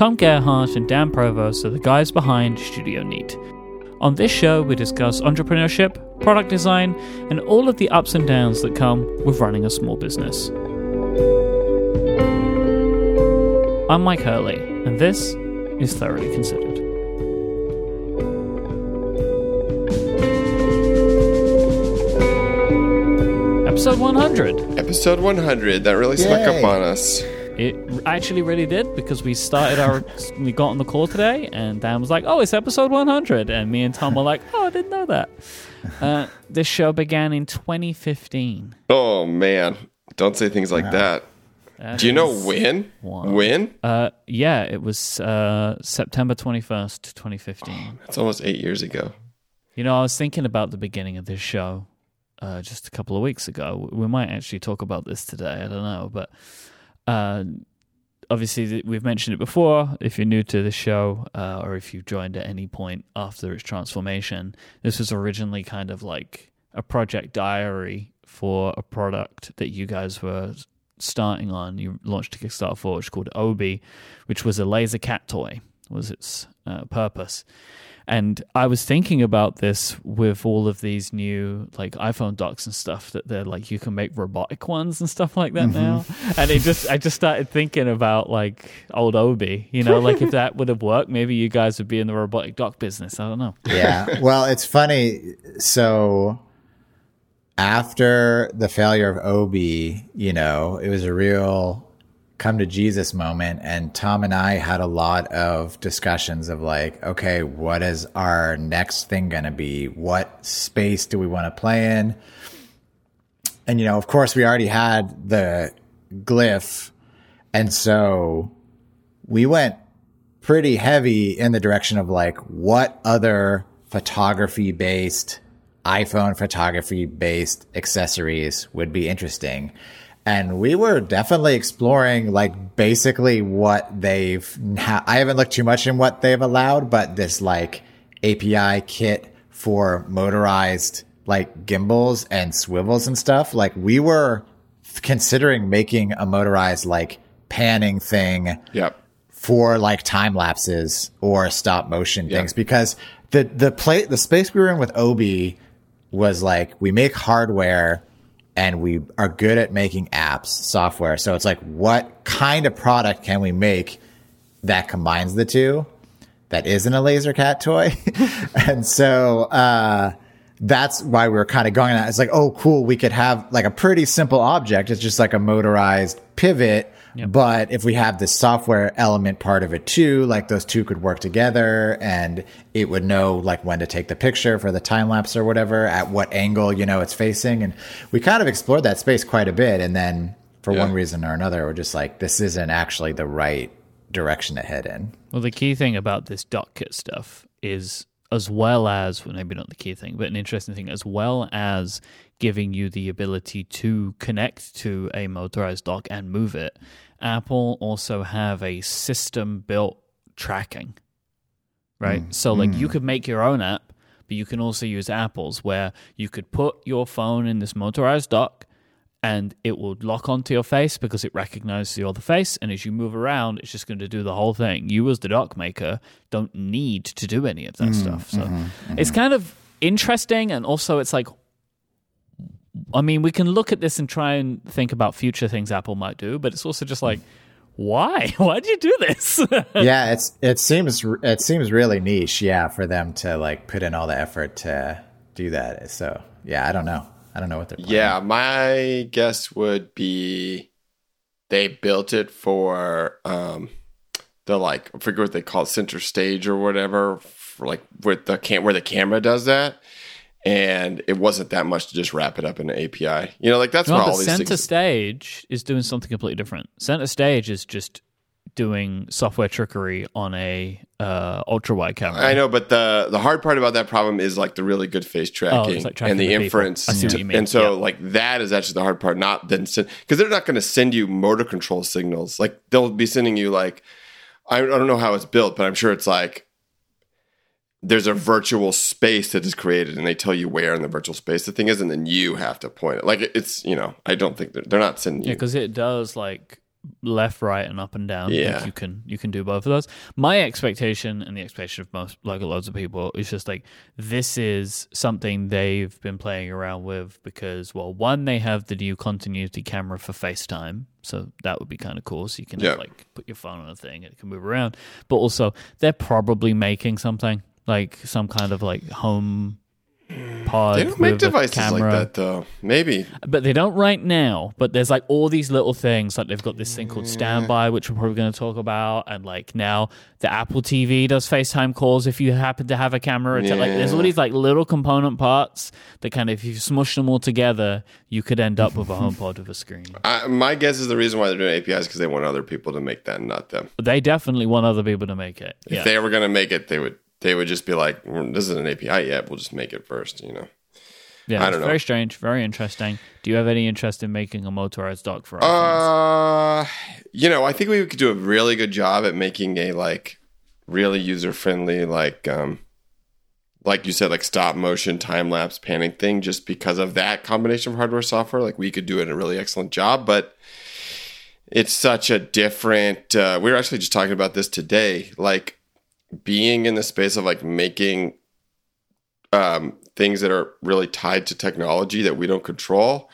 Tom Gerhardt and Dan Provost are the guys behind Studio Neat. On this show, we discuss entrepreneurship, product design, and all of the ups and downs that come with running a small business. I'm Myke Hurley, and this is Thoroughly Considered. Episode 100. Episode 100. That really snuck Yay. up on us. It actually really did because we started our we got on the call today and Dan was like, "Oh, it's episode 100," and me and Tom were like, "Oh, I didn't know that." Uh, this show began in 2015. Oh man, don't say things like that. That Do you know when? Wow. When? Uh, yeah, it was uh, September 21st, 2015. It's almost eight years ago. You know, I was thinking about the beginning of this show uh, just a couple of weeks ago. We might actually talk about this today. I don't know, but uh, obviously we've mentioned it before. If you're new to the show, uh, or if you've joined at any point after its transformation, this was originally kind of like a project diary for a product that you guys were starting on. You launched a Kickstarter for, which called Obi, which was a laser cat toy. Was its uh, purpose. And I was thinking about this with all of these new like iPhone docks and stuff that they're like you can make robotic ones and stuff like that mm-hmm. now. And it just I just started thinking about like old Obi, you know, like if that would have worked, maybe you guys would be in the robotic dock business. I don't know. yeah. Well, it's funny. So after the failure of Obi, you know, it was a real come to Jesus moment. And Tom and I had a lot of discussions of like, okay, what is our next thing going to be? What space do we want to play in? And, you know, of course, we already had the Glif. And so we went pretty heavy in the direction of like what other photography based iPhone photography based accessories would be interesting. And we were definitely exploring like basically what they've, ha- I haven't looked too much in what they've allowed, but this like API kit for motorized like gimbals and swivels and stuff. Like we were considering making a motorized like panning thing Yep. for like time lapses or stop motion things because the the play the space we were in with Obi was like we make hardware and we are good at making apps software so it's like what kind of product can we make that combines the two that isn't a laser cat toy and so uh that's why we were kind of going on. It's like, oh, cool. We could have like a pretty simple object. It's just like a motorized pivot. But if we have the software element part of it too, like those two could work together and it would know like when to take the picture for the time lapse or whatever, at what angle, you know, it's facing. And we kind of explored that space quite a bit. And then for Yeah. one reason or another, we're just like, this isn't actually the right direction to head in. Well, the key thing about this dock kit stuff is, as well as, well, maybe not the key thing, but an interesting thing, as well as giving you the ability to connect to a motorized dock and move it, Apple also have a system built tracking, right? Hmm. so, like, you hmm. could make your own app, but you can also use Apple's where you could put your phone in this motorized dock and it will lock onto your face because it recognizes you're the face. And as you move around, it's just going to do the whole thing. You, as the dock maker, don't need to do any of that hmm. stuff. So mm-hmm. it's mm-hmm. kind of interesting. And also, it's like, I mean, we can look at this and try and think about future things Apple might do, but it's also just like, why? Why'd you do this? yeah, it's it seems it seems really niche, yeah, for them to like put in all the effort to do that. So yeah, I don't know. I don't know what they're. Planning. Yeah, my guess would be they built it for um the like I forget what they call it, center stage or whatever, for like with the cam where the camera does that. And it wasn't that much to just wrap it up in an API. You know, like that's no, where all these center things. stage is doing something completely different. Center stage is just doing software trickery on a uh, ultra wide camera. I know, but the the hard part about that problem is like the really good face tracking, Oh, like tracking and the, the inference. I see what to- you mean. And so, Yeah. like that is actually the hard part. Not then because they're not going to send you motor control signals. Like they'll be sending you like I, I don't know how it's built, but I'm sure it's like there's a virtual space that is created, and they tell you where in the virtual space the thing is, and then you have to point it. Like it's you know I don't think they're, they're not sending you. Yeah, because it does like left, right, and up and down. Yeah. Like you can you can do both of those. My expectation and the expectation of most like loads of people is just like this is something they've been playing around with because well, one they have the new continuity camera for FaceTime, so that would be kind of cool. So you can Yeah. have, like put your phone on a thing and it can move around. But also they're probably making something like some kind of like home pod. They don't make devices like that though. Maybe. But they don't right now. But there's like all these little things. Like they've got this thing called Standby, which we're probably going to talk about. And like now the Apple TV does FaceTime calls if you happen to have a camera. It's Like there's all these like little component parts that kind of if you smush them all together, you could end up with a HomePod with a screen. I, my guess is the reason why they're doing APIs because they want other people to make that, not them. They definitely want other people to make it. If Yeah. they were going to make it, they would they would just be like, "Mm, "This isn't an API yet. We'll just make it first, You know. yeah, I don't know. very strange, very interesting. Do you have any interest in making a motorized dock for iPhones? Uh, you know, I think we could do a really good job at making a like really user friendly, like um, like you said, like stop motion time lapse panning thing. Just because of that combination of hardware software, like we could do it a really excellent job, but. It's such a different. Uh, we were actually just talking about this today. Like being in the space of like making um, things that are really tied to technology that we don't control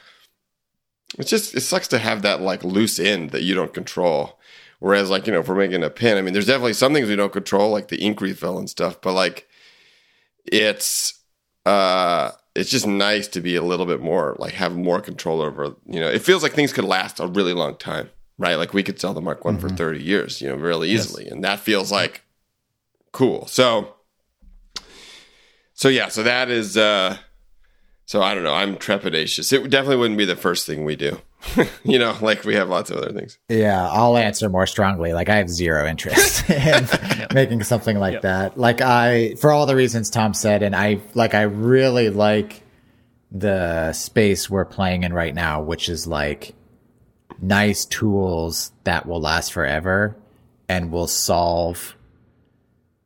it's just it sucks to have that like loose end that you don't control. Whereas like you know if we're making a pin i mean there's definitely some things we don't control like the ink refill and stuff but like it's uh it's just nice to be a little bit more like have more control over you know it feels like things could last a really long time right? Like we could sell the mark one for 30 years you know really easily and that feels like cool so so yeah so that is uh so I don't know. I'm trepidatious. It definitely wouldn't be the first thing we do. you know, like we have lots of other things. Yeah, I'll answer more strongly. Like I have zero interest in making something like that. Like I, for all the reasons Tom said, and I like, I really like the space we're playing in right now, which is like nice tools that will last forever and will solve.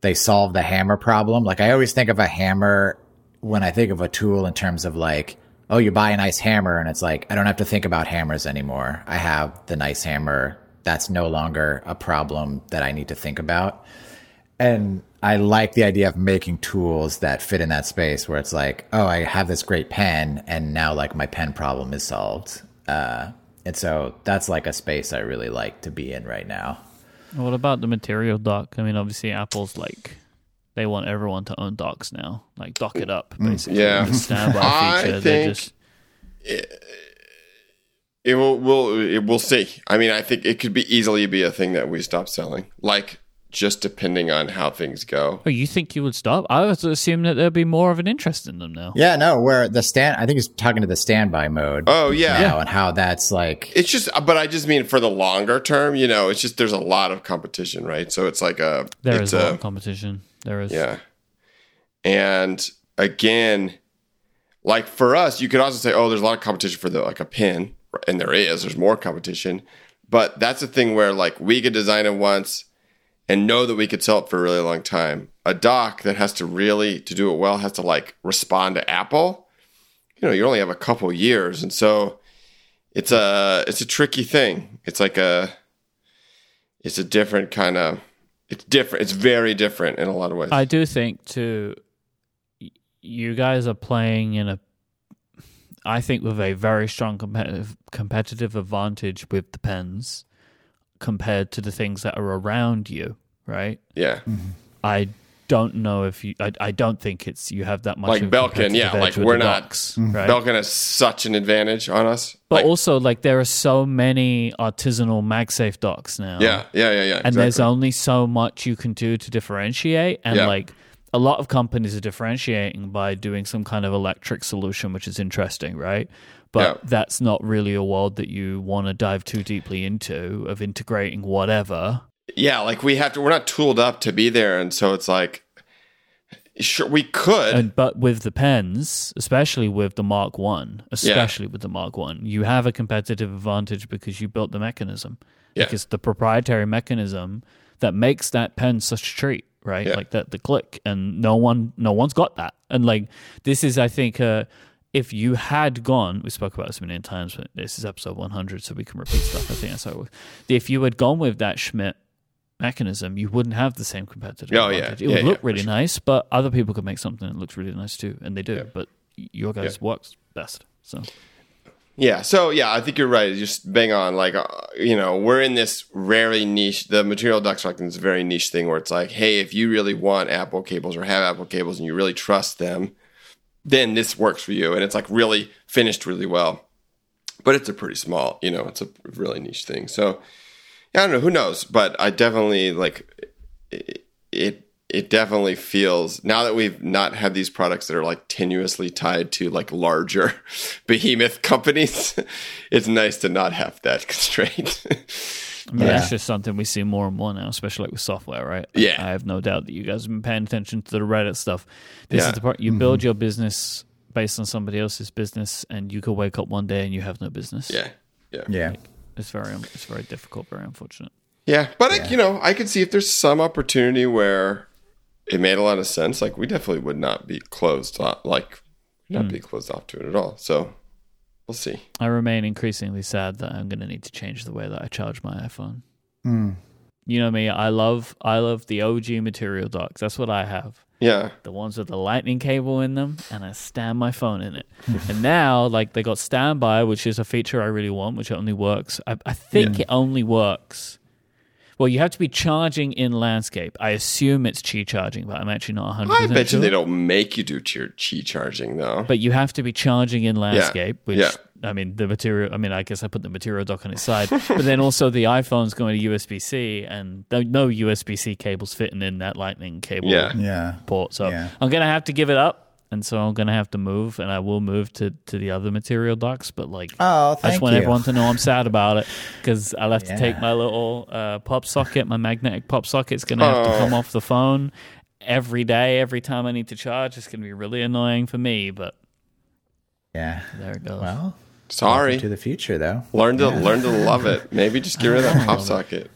They solve the hammer problem. Like I always think of a hammer when I think of a tool in terms of like, oh, you buy a nice hammer and it's like, I don't have to think about hammers anymore. I have the nice hammer. That's no longer a problem that I need to think about. And I like the idea of making tools that fit in that space where it's like, oh, I have this great pen and now like my pen problem is solved. Uh, and so that's like a space I really like to be in right now. What about the material dock? I mean, obviously, Apple's like they want everyone to own docks now, like dock it up, mm, basically. Yeah. the standby I feature. Think- just It will, will it, we'll see. I mean, I think it could be easily be a thing that we stop selling, like just depending on how things go. Oh, you think you would stop? I would assume that there'd be more of an interest in them now. Yeah, no, where the stand, I think he's talking to the standby mode. Oh yeah. now and how that's like It's just, but I just mean for the longer term, you know, it's just there's a lot of competition, right? So it's like a, There it's is a lot of competition. There is. Yeah. And again, like for us, you could also say, oh, there's a lot of competition for the like a pin, and there is. There's more competition, but that's a thing where like we could design it once and know that we could sell it for a really long time. A dock that has to really to do it well has to like respond to Apple. You know, you only have a couple years, and so it's a it's a tricky thing. It's like a it's a different kind of it's different. It's very different in a lot of ways. I do think too. You guys are playing in a, I think, with a very strong competitive competitive advantage with the pens compared to the things that are around you. Right. yeah. I don't know if you. I, I don't think it's you have that much. Like Belkin, yeah, like we're not- docks, mm-hmm. right? Belkin has such an advantage on us. But Like, also, like there are so many artisanal MagSafe docks now. yeah, yeah, yeah, yeah. and there's only so much you can do to differentiate and Yeah. like a lot of companies are differentiating by doing some kind of electric solution which is interesting right but Yeah. that's not really a world that you want to dive too deeply into of integrating whatever yeah, like we have to. We're not tooled up to be there, and so it's like, sure, we could. and but with the pens especially with the mark 1 especially with the mark 1 you have a competitive advantage because you built the mechanism Yeah. it's the proprietary mechanism that makes that pen such a treat right Yeah. like that the click and no one no one's got that and like this is i think uh if you had gone, we spoke about this a million times, but this is episode 100, so we can repeat stuff. I think that's how it works. If you had gone with that Schmidt mechanism, you wouldn't have the same competitive Oh, yeah. It Yeah, would look yeah, really sure. nice, but other people could make something that looks really nice too, and they do. Yeah. But your guys works best. So Yeah. So yeah, I think you're right. Just bang on. Like, uh, you know, we're in this very niche. The material duct stocking is a very niche thing where it's like, hey, if you really want Apple cables or have Apple cables and you really trust them, then this works for you. And it's like really finished really well. But it's a pretty small, you know, it's a really niche thing. So yeah, I don't know. Who knows? But I definitely like it. it it definitely feels now that we've not had these products that are like tenuously tied to like larger behemoth companies it's nice to not have that constraint I mean, Yeah. that's just something we see more and more now, especially like with software, right? Yeah. I have no doubt that you guys have been paying attention to the Reddit stuff. This Yeah. is the part you build mm-hmm. your business based on somebody else's business, and you could wake up one day and you have no business. yeah yeah Yeah. it's very, um, it's very difficult, very unfortunate. yeah but I, you know i could see if there's some opportunity where it made a lot of sense like we definitely would not be closed off like not hmm. be closed off to it at all so we'll see I remain increasingly sad that I'm going to need to change the way that I charge my iPhone. Hmm. You know me, I love, I love the OG material docks. That's what I have. yeah the ones with the lightning cable in them, and I stand my phone in it. and now, like they got standby, which is a feature I really want, which only works. I, I think it only works. Well, you have to be charging in landscape. I assume it's Qi charging, but I'm actually not 100% i bet sure. you they don't make you do your Qi charging though But you have to be charging in landscape, which Yeah. I mean, the material. I mean, I guess I put the material dock on its side, but then also the iPhone's going to USB C, and no- no USB C cables fitting in that lightning cable Yeah. Yeah. port. So Yeah. I'm gonna have to give it up, and so I'm gonna have to move, and I will move to to the other material docks. But like, Oh, I thank just want you. everyone to know I'm sad about it because I'll have to take my little uh, pop socket, my magnetic pop socket's gonna have to Oh. come off the phone every day, every time I need to charge. It's gonna be really annoying for me, but Yeah. there it goes. Well, sorry to the future though. Learn to learn to love it. Maybe just get rid of that pop socket.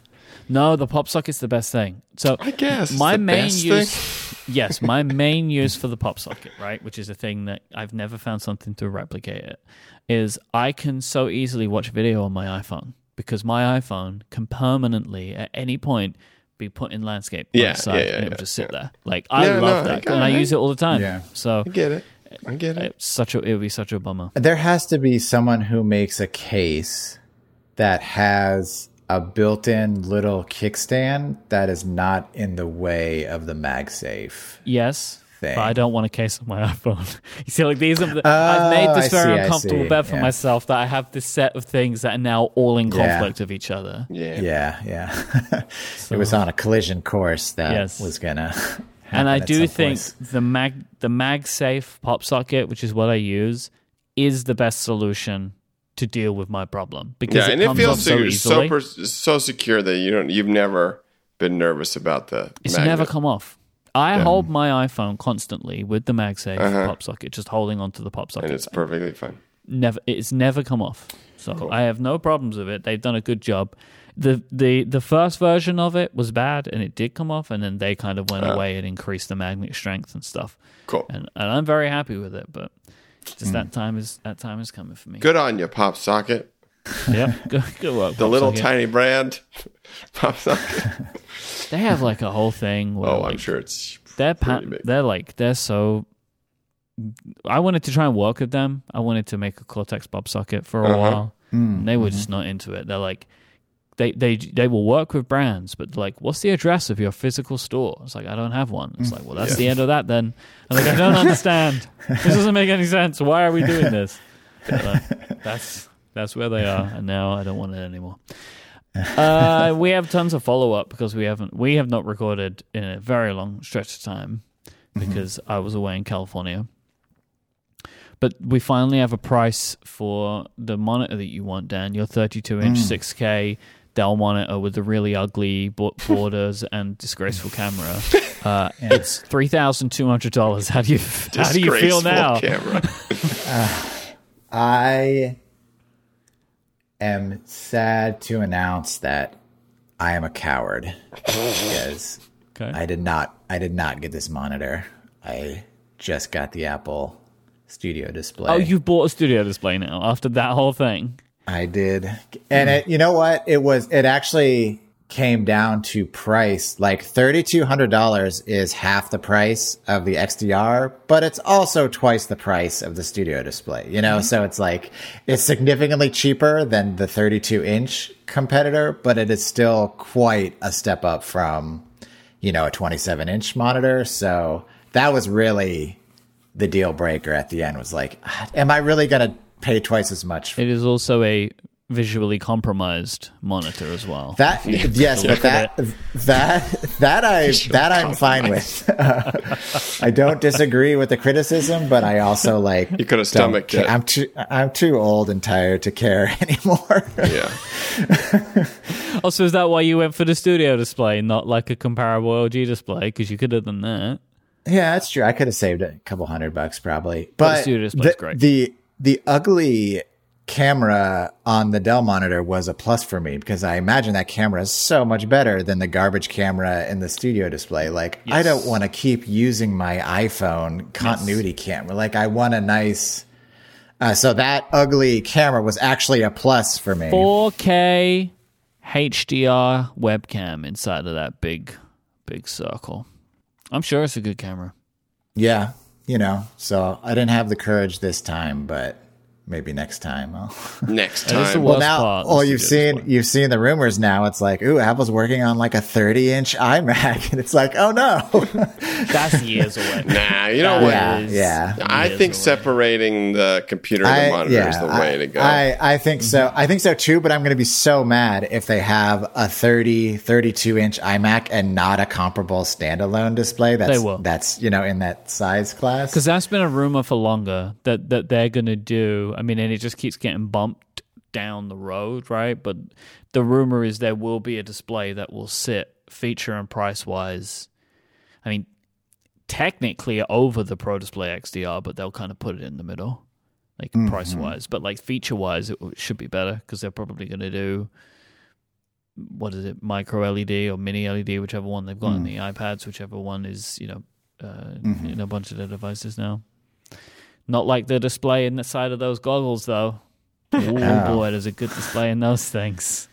No, the pop socket's the best thing. So I guess my the main best use, yes, my main use for the pop socket, right, which is a thing that I've never found something to replicate it, is I can so easily watch video on my iPhone because my iPhone can permanently at any point be put in landscape on Yeah, its side yeah, yeah, and it will just sit yeah. there. Like I Yeah, love no, that, got and I use it all the time. Yeah. So I get it. I get it. it's such a it would be such a bummer. There has to be someone who makes a case that has a built-in little kickstand that is not in the way of the MagSafe. Yes. Thing. But I don't want a case on my iPhone. you see, like these are the, I've made Oh, this I very see, uncomfortable bed for Yeah. myself that I have this set of things that are now all in Yeah. conflict of each other. Yeah. Yeah, yeah. it was on a collision course that Yes. was gonna. and I at do some think point. the mag the MagSafe pop socket, which is what I use, is the best solution to deal with my problem because Yeah, it and it comes feels off so so easily. so, secure that you don't. You've never been nervous about the. it's magnet. never come off. I hold my iPhone constantly with the MagSafe Uh-huh. pop socket, just holding onto the pop socket. and it's perfectly fine. never it's never come off. So I have no problems with it. They've done a good job. The the the first version of it was bad and it did come off and then they kind of went Ah. away and increased the magnet strength and stuff. Cool. And and I'm very happy with it, but just that time is that time is coming for me. Good on you, Pop Socket. Yep. Good, good work. The Pop little Socket. tiny brand. Pop Socket. They have like a whole thing where Oh, like, I'm sure it's. they're pa- big. they're like they're so I wanted to try and work with them. I wanted to make a Cortex pop socket for a Uh-huh. while. Mm, And they were just not into it. They're like, they they they will work with brands, but like, what's the address of your physical store? It's like I don't have one. It's like, well, that's Yeah. the end of that then. I'm like, I don't understand. this doesn't make any sense. Why are we doing this? But, uh, that's that's where they are, and now I don't want it anymore. Uh, we have tons of follow up because we haven't we have not recorded in a very long stretch of time because I was away in California. But we finally have a price for the monitor that you want, Dan. Your 32 inch 6K Dell monitor with the really ugly borders and disgraceful camera. Uh, It's three thousand two hundred dollars. How do you how do you feel disgraceful now? Camera. I am sad to announce that I am a coward because Okay. I did not I did not get this monitor. I just got the Apple studio display. Oh, you bought a studio display now after that whole thing. I did. And it, you know what? It was, it actually came down to price. Like $3,200 is half the price of the XDR, but it's also twice the price of the studio display, you know? Mm-hmm. So it's like, it's significantly cheaper than the 32 inch competitor, but it is still quite a step up from, you know, a 27 inch monitor. So that was really the deal breaker at the end was like, ah, am I really going to pay twice as much It is also a visually compromised monitor as well. That yes, but that that that I that I'm fine with. I don't disagree with the criticism, but I also like You could have don't stomached ca- it. I'm too I'm too old and tired to care anymore. Yeah. Also, is that why you went for the studio display, not like a comparable LG display? Because you could have done that. yeah, that's true. I could have saved a couple hundred bucks probably, But the but studio display's the, great. the the ugly camera on the Dell monitor was a plus for me because I imagine that camera is so much better than the garbage camera in the studio display. Like I don't want to keep using my iPhone continuity camera. Like I want a nice uh, so that ugly camera was actually a plus for me. 4K HDR webcam inside of that big, big circle. I'm sure it's a good camera. Yeah, you know. So I didn't have the courage this time, but maybe next time. I'll Next That is the time. worst well now part, well you've seen display. you've seen the rumors now it's like ooh apple's working on like a 30 inch imac and it's like oh no That's years away. Nah, you know That what? yeah yeah I think away. separating the computer and the monitor is the I, way to go. I, I think so. Mm-hmm. I think so too, but I'm going to be so mad if they have a 30, 32 inch iMac and not a comparable standalone display. That's, They will. That's, you know, in that size class. Because that's been a rumor for longer that, that they're going to do. I mean, and it just keeps getting bumped down the road, right? But the rumor is there will be a display that will sit feature and price wise. I mean, technically over the Pro Display XDR, but they'll kind of put it in the middle, like mm-hmm. price wise. But like feature wise, it should be better because they're probably going to do what is it, micro LED or mini LED, whichever one they've got in mm. the iPads, whichever one is you know uh, mm-hmm. in a bunch of their devices now. Not like the display in the side of those goggles, though. Oh Oh. boy, there's a good display in those things.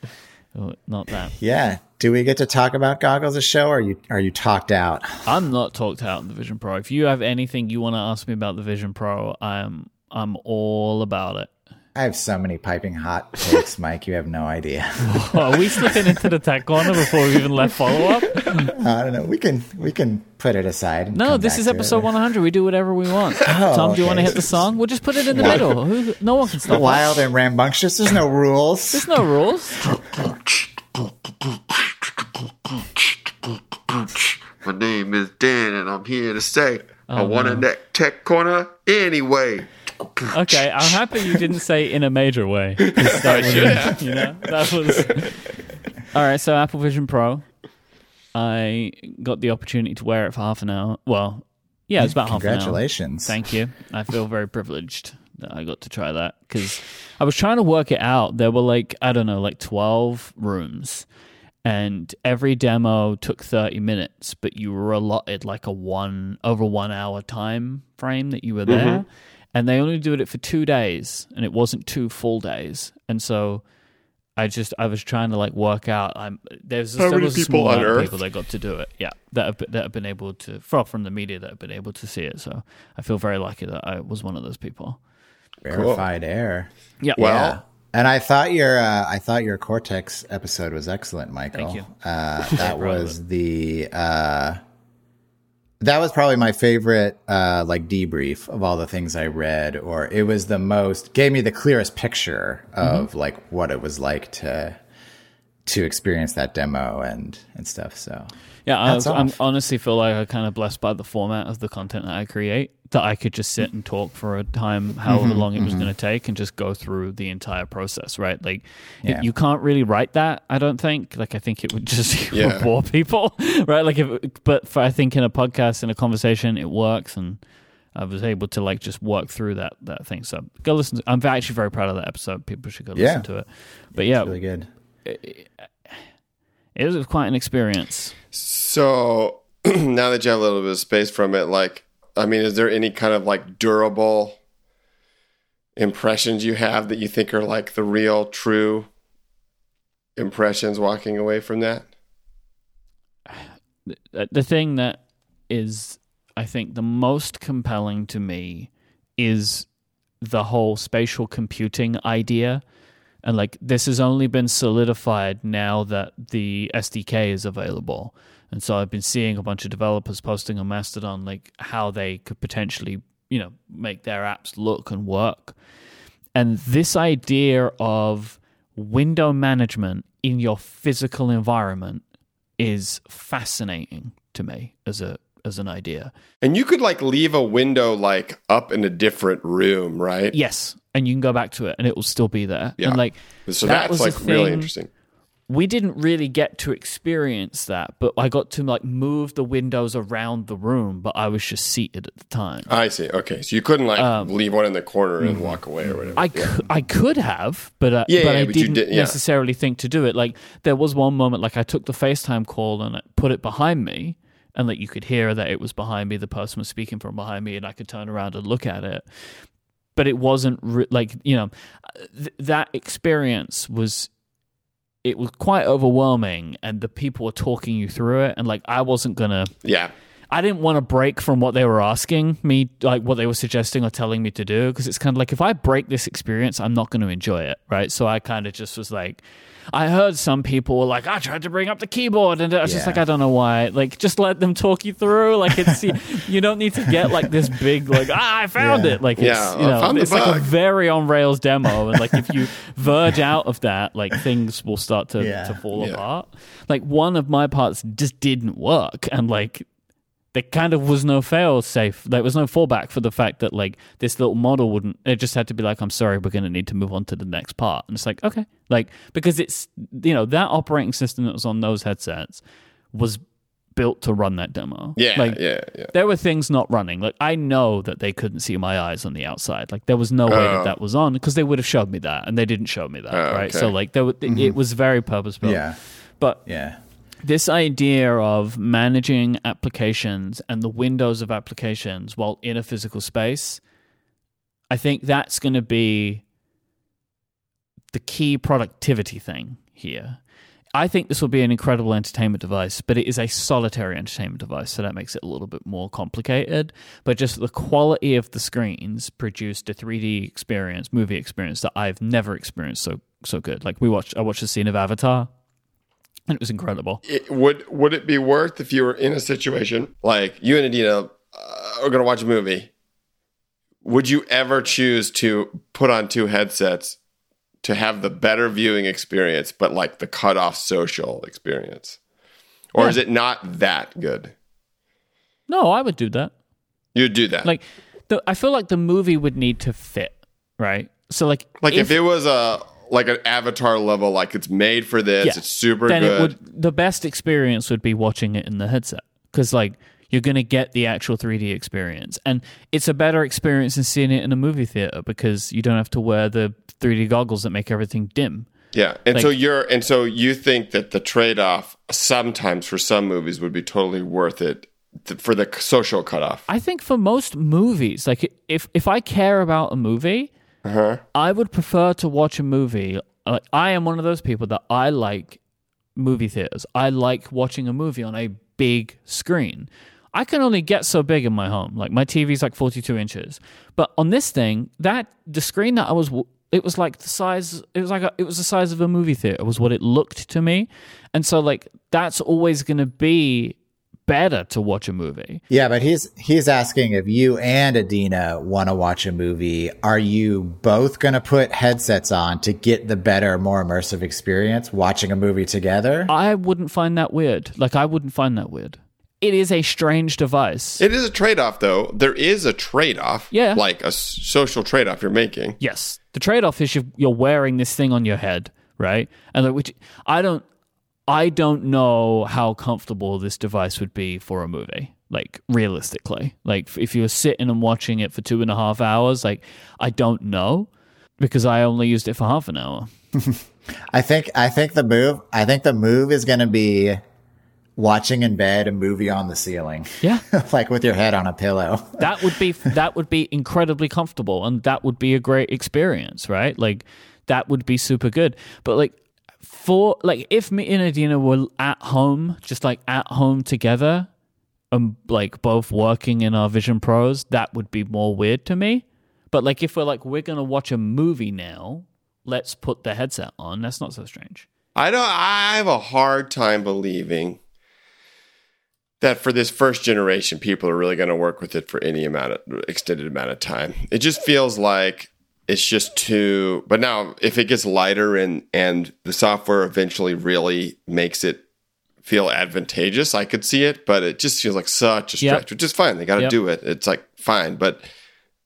Oh, Not that. yeah. Do we get to talk about goggles a show or are you, are you talked out? I'm not talked out in the Vision Pro. If you have anything you want to ask me about the Vision Pro, I'm I'm all about it. I have so many piping hot takes, Mike. You have no idea. Are we slipping into the tech corner before we even left follow up? I don't know. We can, we can put it aside. No, this is episode 100. We do whatever we want. Oh, Tom, do you want to hit the song? We'll just put it in the middle. Who, no one can stop us. Wild and rambunctious. There's no rules. There's no rules. My name is Dan, and I'm here to say I Oh, want a uh-huh. neck tech corner anyway. Okay, I'm happy you didn't say in a major way. That was, oh, you know, that was. All right, so Apple Vision Pro. I got the opportunity to wear it for half an hour. Well, yeah, it was about half an hour. Congratulations. Thank you. I feel very privileged that I got to try that because I was trying to work it out. There were like, I don't know, like 12 rooms, and every demo took 30 minutes, but you were allotted like a one over one hour time frame that you were there. Mm-hmm. And they only did it for two days, and it wasn't two full days. And so I just I was trying to like work out. I'm there's How there many was a people small on amount of Earth? people that got to do it. Yeah, that have, that have been able to from from the media that have been able to see it. So I feel very lucky that I was one of those people. Verified air. Yeah. Well, Yeah. And I thought your uh, I thought your Cortex episode was excellent, Michael. Thank you. Uh, that was the uh, that was probably my favorite uh, like debrief of all the things I read, or it was the most gave me the clearest picture of Mm-hmm. like what it was like to to experience that demo and and stuff. So Yeah, I, I'm honestly feel like I'm kind of blessed by the format of the content that I create. That I could just sit and talk for a time, however Mm-hmm, long it was going to take, and just go through the entire process. Right? Like, it- you can't really write that. I don't think. Like, I think it would just Yeah. bore people. Right? Like, if but for, I think in a podcast in a conversation, it works, and I was able to like just work through that that thing. So go listen. To, I'm actually very proud of that episode. People should go Yeah. listen to it. But yeah, really good. It was quite an experience. So now that you have a little bit of space from it, like, I mean, is there any kind of like durable impressions you have that you think are like the real, true impressions walking away from that? the the thing that is I think the most compelling to me is the whole spatial computing idea. And like this has only been solidified now that the SDK is available. And so I've been seeing a bunch of developers posting on Mastodon like how they could potentially, you know, make their apps look and work. And this idea of window management in your physical environment is fascinating to me as a as an idea. And you could like leave a window like up in a different room, right? Yes, and you can go back to it and it will still be there. Yeah. And like So that that's was like really interesting. we didn't really get to experience that, but I got to like move the windows around the room, but I was just seated at the time. I see. Okay, so you couldn't like Um, leave one in the corner and walk away or whatever. I, I could have, but uh, Yeah, but yeah, I but didn't did- yeah. necessarily think to do it. Like there was one moment, like I took the FaceTime call and I put it behind me, and like you could hear that it was behind me. The person was speaking from behind me, and I could turn around and look at it. But it wasn't re- like you know th- that experience was. It was quite overwhelming, and the people were talking you through it, and like I wasn't gonna. yeah. I didn't want to break from what they were asking me, like what they were suggesting or telling me to do, because it's kind of like if I break this experience, I'm not going to enjoy it, right? So I kind of just was like, I heard some people were like, I tried to bring up the keyboard, and I was just like, I don't know why. Like, just let them talk you through. Like, it's you don't need to get like this big, like, ah, I found Yeah. it. Like, it's Yeah, you know, it's like a very on rails demo, and like if you verge out of that, like things will start to Yeah. to fall Yeah. apart. Like one of my parts just didn't work, and like there kind of was no fail safe. There was no fallback for the fact that like this little model wouldn't. It just had to be like, I'm sorry, we're going to need to move on to the next part. And it's like, okay, like because it's you know that operating system that was on those headsets was built to run that demo. Yeah, like yeah, yeah. there were things not running. Like I know that they couldn't see my eyes on the outside. Like there was no way Oh. that that was on because they would have showed me that, and they didn't show me that. Oh, right. okay. So like there, were, it mm-hmm. was very purpose built. Yeah. But Yeah. This idea of managing applications and the windows of applications while in a physical space, I think that's going to be the key productivity thing here. I think this will be an incredible entertainment device, but it is a solitary entertainment device, so that makes it a little bit more complicated. But just the quality of the screens produced a 3D experience, movie experience that I've never experienced so so good. Like we watched, I watched the scene of Avatar, and it was incredible. It, would would it be worth if you were in a situation like you and Adina uh, are going to watch a movie? Would you ever choose to put on two headsets to have the better viewing experience, but like the cut off social experience, or Yeah. is it not that good? No, I would do that. You'd do that, Like, the, I feel like the movie would need to fit, right? So, like, like if, it was a like an Avatar level, like it's made for this, Yeah. it's super then good. it would the best experience would be watching it in the headset because, like, you're going to get the actual 3D experience, and it's a better experience than seeing it in a movie theater because you don't have to wear the 3D goggles that make everything dim. Yeah, and Like- so you're and so you think that the trade off sometimes for some movies would be totally worth it th- for the social cutoff. I think for most movies, like if if I care about a movie, Uh-huh. I would prefer to watch a movie. Like I am one of those people that I like movie theaters. I like watching a movie on a big screen. I can only get so big in my home. Like my TV's like 42 inches. But on this thing, that the screen that I was it was like the size it was like a, it was the size of a movie theater was what it looked to me. And so like that's always going to be better to watch a movie. Yeah, but he's he's asking if you and Adina want to watch a movie, are you both going to put headsets on to get the better, more immersive experience watching a movie together? I wouldn't find that weird. Like I wouldn't find that weird. It is a strange device. It is a trade off, though. There is a trade off. Yeah. like a social trade off you're making. yes, the trade-off is you're, you're wearing this thing on your head, right? And like, which I don't, I don't know how comfortable this device would be for a movie. Like realistically, like if you were sitting and watching it for two and a half hours, like I don't know because I only used it for half an hour. I think I think the move I think the move is going to be watching in bed a movie on the ceiling. Yeah. like with your head on a pillow. that would be that would be incredibly comfortable and that would be a great experience, right? Like that would be super good. But like for like if me and Adina were at home, just like at home together, and like both working in our Vision Pros, that would be more weird to me. But like if we're like we're gonna watch a movie now, let's put the headset on. That's not so strange. I don't. I have a hard time believing that for this first generation, people are really going to work with it for any amount of extended amount of time. It just feels like it's just too. But now, if it gets lighter and and the software eventually really makes it feel advantageous, I could see it. But it just feels like such a stretch, Yep. which is fine. They got to Yep. do it. It's like fine, but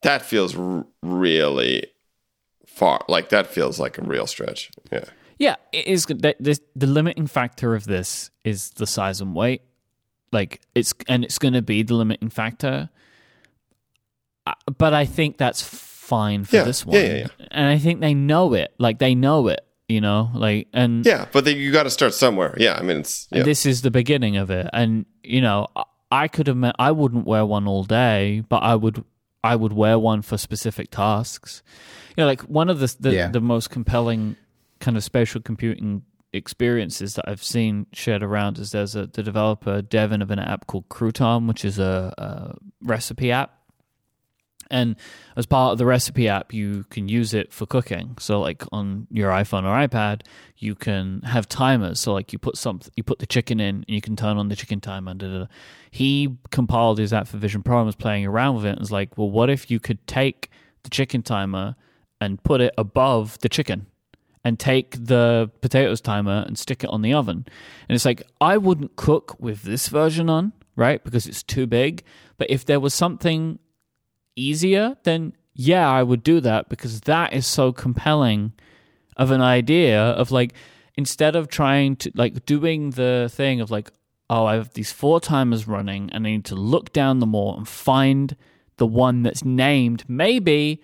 that feels r- really far. Like that feels like a real stretch. Yeah. Yeah, it is. The, this, the limiting factor of this is the size and weight. Like it's and it's going to be the limiting factor. Uh, But I think that's fine for Yeah, this one, yeah, yeah. and I think they know it. Like they know it, you know. Like and Yeah, but then you got to start somewhere. Yeah, I mean, it's yeah. this is the beginning of it. And you know, I- I could have. I wouldn't wear one all day, but I would. I would wear one for specific tasks. You know, like one of the the, Yeah. the most compelling kind of spatial computing experiences that I've seen shared around is there's a the developer Devin of an app called Crouton, which is a, a recipe app. And as part of the recipe app, you can use it for cooking. So, like on your iPhone or iPad, you can have timers. So, like you put some, you put the chicken in, and you can turn on the chicken timer. Da, da, da. He compiled his app for Vision Pro and was playing around with it. And was like, well, what if you could take the chicken timer and put it above the chicken? and take the potatoes timer and stick it on the oven. And it's like, I wouldn't cook with this version on, right? Because it's too big. But if there was something easier, then yeah, I would do that because that is so compelling of an idea of like, instead of trying to, like, doing the thing of like, oh, I have these four timers running and I need to look down them all and find the one that's named maybe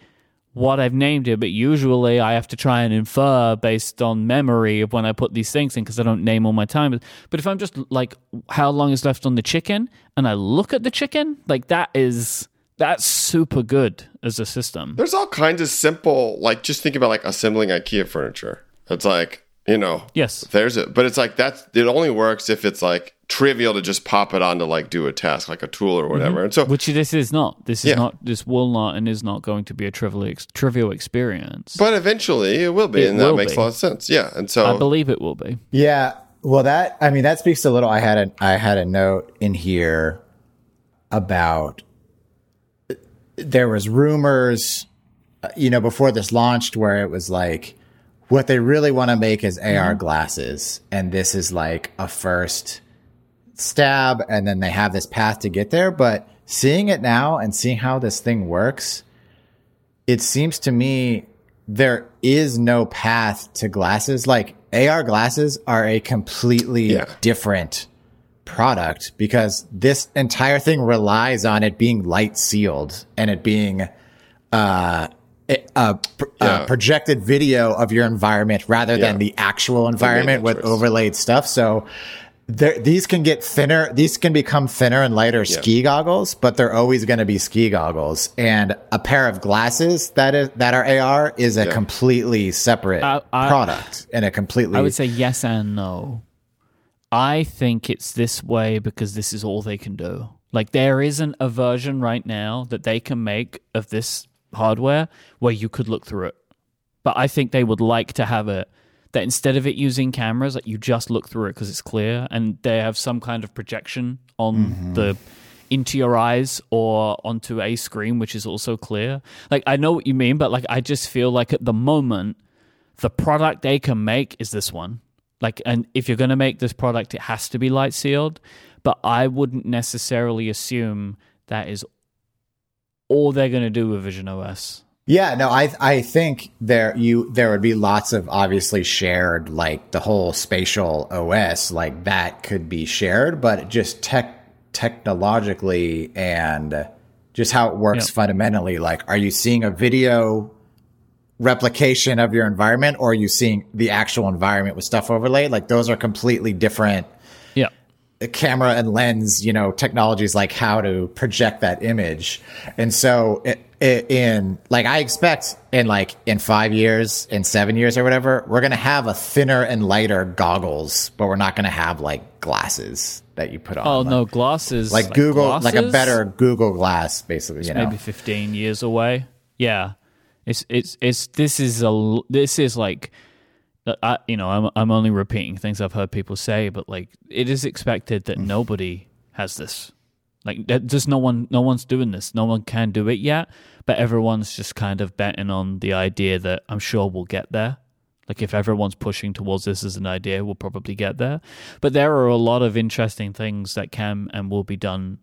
what I've named it, but usually I have to try and infer based on memory of when I put these things in because I don't name all my timers. But if I'm just like how long is left on the chicken and I look at the chicken, like that is that's super good as a system. There's all kinds of simple, like just think about like assembling IKEA furniture. It's like you know, Yes. there's it, but it's like that's it only works if it's like trivial to just pop it on to like do a task, like a tool or whatever. Mm-hmm. And so Which this is not. This is Yeah. not. This will not and is not going to be a trivial ex- trivial experience. But eventually it will be, It and that makes be. a lot of sense. Yeah, and so I believe it will be. Yeah. Well, that I mean that speaks a little. I had a I had a note in here about there was rumors, uh, you know, before this launched where it was like what they really want to make is AR glasses, and this is like a first stab, and then they have this path to get there. But seeing it now and seeing how this thing works, it seems to me there is no path to glasses. Like AR glasses are a completely Yeah. different product because this entire thing relies on it being light sealed and it being uh, a, a, Yeah. a projected video of your environment rather Yeah. than the actual environment with overlaid stuff. So there, these can get thinner. These can become thinner and lighter ski goggles, but they're always going to be ski goggles. And a pair of glasses that is that are AR is a completely separate I- I- product and a completely. I would say yes and no. I think it's this way because this is all they can do. Like there isn't a version right now that they can make of this hardware where you could look through it. But I think they would like to have it that instead of it using cameras, that you just look through it because it's clear, and they have some kind of projection on mm-hmm. the into your eyes or onto a screen, which is also clear. Like I know what you mean, but like I just feel like at the moment the product they can make is this one. Like, and if you're going to make this product, it has to be light sealed. But I wouldn't necessarily assume that is all they're going to do with Vision OS. Yeah, no, I I think there you there would be lots of obviously shared like the whole spatial OS like that could be shared, but just tech technologically and just how it works Yeah. fundamentally, like are you seeing a video replication of your environment or are you seeing the actual environment with stuff overlaid? Like those are completely different Yeah. camera and lens, you know, technologies like how to project that image. And so it, it, in like, I expect in like in five years, in seven years or whatever, we're going to have a thinner and lighter goggles, but we're not going to have like glasses that you put on. Oh like, no, glasses like, Google, like a better Google glass, basically, you know. maybe 15 years away. Yeah. It's it's it's this is a this is like uh, I, you know, I'm I'm only repeating things I've heard people say, but like it is expected that nobody has this. Like there's no one no one's doing this. No one can do it yet, but everyone's just kind of betting on the idea that I'm sure we'll get there. Like if everyone's pushing towards this as an idea, we'll probably get there. But there are a lot of interesting things that can and will be done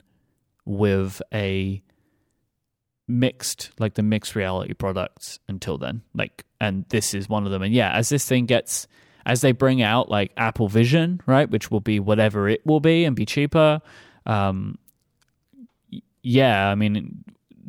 with a mixed like the mixed reality products until then like and this is one of them. And yeah as this thing gets as they bring out like apple vision right which will be whatever it will be and be cheaper um yeah i mean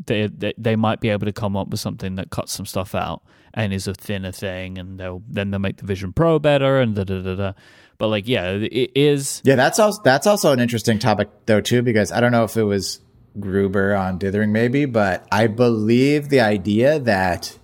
they, they they might be able to come up with something that cuts some stuff out and is a thinner thing and they'll then they'll make the vision pro better and da da da da. But like yeah it is Yeah, that's also that's also an interesting topic though too because I don't know if it was Gruber on Dithering maybe, but I believe the idea that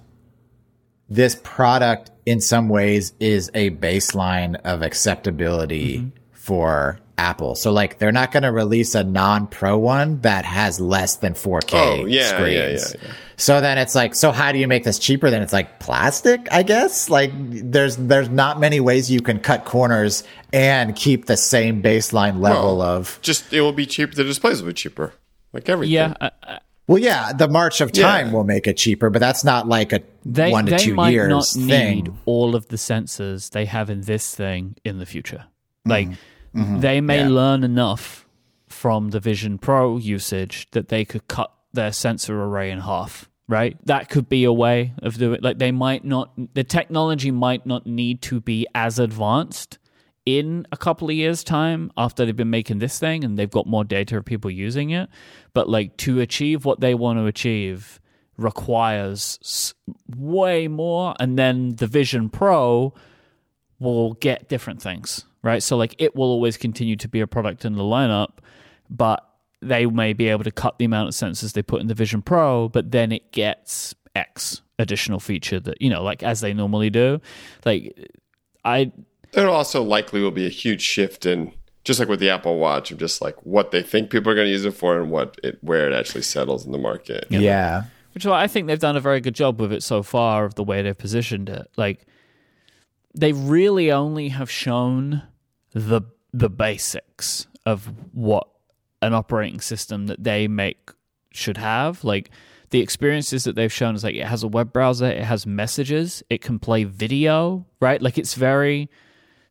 this product in some ways is a baseline of acceptability mm-hmm. for Apple. So like they're not going to release a non-pro one that has less than 4K Oh, yeah, screens. yeah, yeah. So then it's like, so how do you make this cheaper? Then it's like plastic, I guess. Like there's there's not many ways you can cut corners and keep the same baseline level Well, of. Just it will be cheaper. The displays will be cheaper, like everything. yeah I, I, Well, yeah, the march of time Yeah. will make it cheaper, but that's not like a they, one to they two might years not thing. need all of the sensors they have in this thing in the future. Like mm-hmm. mm-hmm. they may Yeah. learn enough from the Vision Pro usage that they could cut their sensor array in half. Right, that could be a way of doing. Like they might not, the technology might not need to be as advanced in a couple of years' time after they've been making this thing and they've got more data of people using it. But like to achieve what they want to achieve requires way more. And then the Vision Pro will get different things, right? So like it will always continue to be a product in the lineup, but they may be able to cut the amount of sensors they put in the Vision Pro, but then it gets X additional feature that, you know, like as they normally do. Like I There also likely will be a huge shift in just like with the Apple Watch of just like what they think people are going to use it for and what it where it actually settles in the market. Yeah. which I think they've done a very good job with it so far of the way they've positioned it. Like they really only have shown the the basics of what an operating system that they make should have. Like the experiences that they've shown is like it has a web browser, it has messages, it can play video, right? Like it's very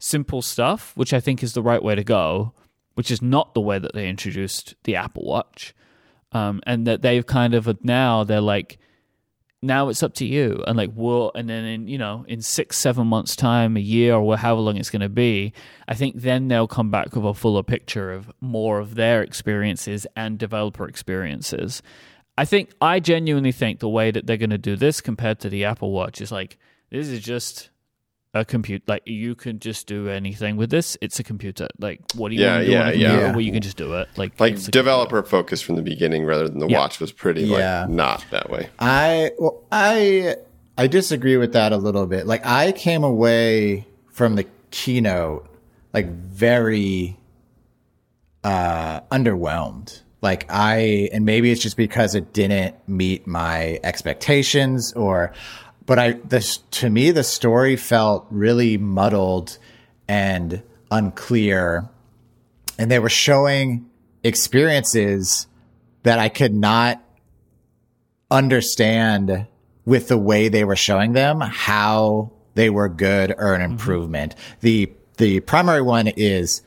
simple stuff, which I think is the right way to go, which is not the way that they introduced the Apple Watch. Um, and that they've kind of now they're like, now it's up to you, and like we'll, and then in you know in six seven months time, a year or however long it's going to be, I think then they'll come back with a fuller picture of more of their experiences and developer experiences. I think I genuinely think the way that they're going to do this compared to the Apple Watch is like this is just a computer. Like you can just do anything with this. It's a computer. Like what do you Yeah, want to do yeah, on a computer? yeah. Well, you can just do it. Like Like it's a developer focus from the beginning rather than the Yeah. watch was pretty Yeah. like not that way. I well, I I disagree with that a little bit. Like I came away from the keynote like very uh underwhelmed. Like I and maybe it's just because it didn't meet my expectations or but I this to me the story felt really muddled and unclear and they were showing experiences that I could not understand with the way they were showing them how they were good or an mm-hmm. improvement. The the primary one is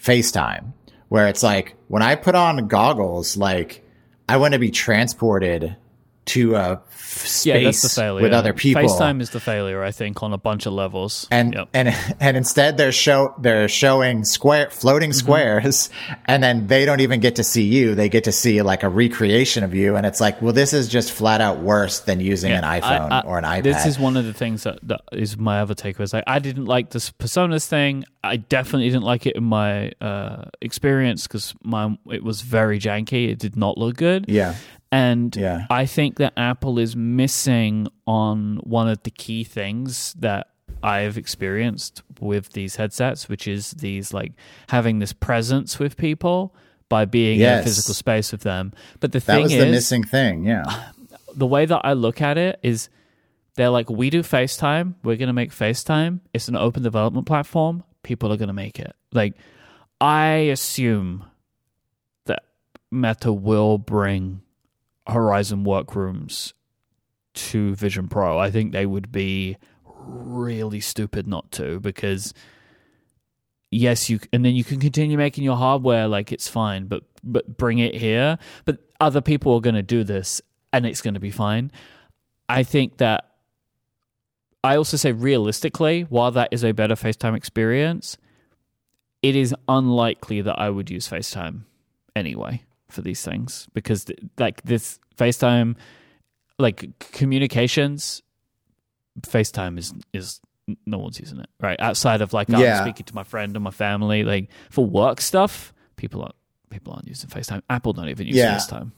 FaceTime, where it's like when I put on goggles, like I want to be transported to a f- Yeah, that's space the failure. with other people. FaceTime is the failure, I think, on a bunch of levels. and Yep. and and instead they're show they're showing square floating Mm-hmm. squares and then they don't even get to see you they get to see like a recreation of you and it's like well this is just flat out worse than using an iphone I- or an ipad This is one of the things that, that is my other takeaway. was like I didn't like this personas thing. I definitely didn't like it in my uh, experience because my it was very janky. It did not look good. yeah And Yeah. I think that Apple is missing on one of the key things that I've experienced with these headsets, which is these like having this presence with people by being in a physical space with them. But the that thing was is, the missing thing yeah the way that I look at it is they're like, we do FaceTime. We're going to make FaceTime. It's an open development platform. People are going to make it. Like, I assume that Meta will bring Horizon Workrooms to Vision Pro. I think they would be really stupid not to because yes you and then you can continue making your hardware like it's fine but but bring it here but other people are going to do this and it's going to be fine i think that i also say realistically while that is a better facetime experience it is unlikely that i would use facetime anyway for these things because th- like this facetime like communications facetime is is no one's using it right outside of like Yeah. i'm speaking to my friend and my family like for work stuff people aren't people aren't using facetime apple don't even use Yeah. facetime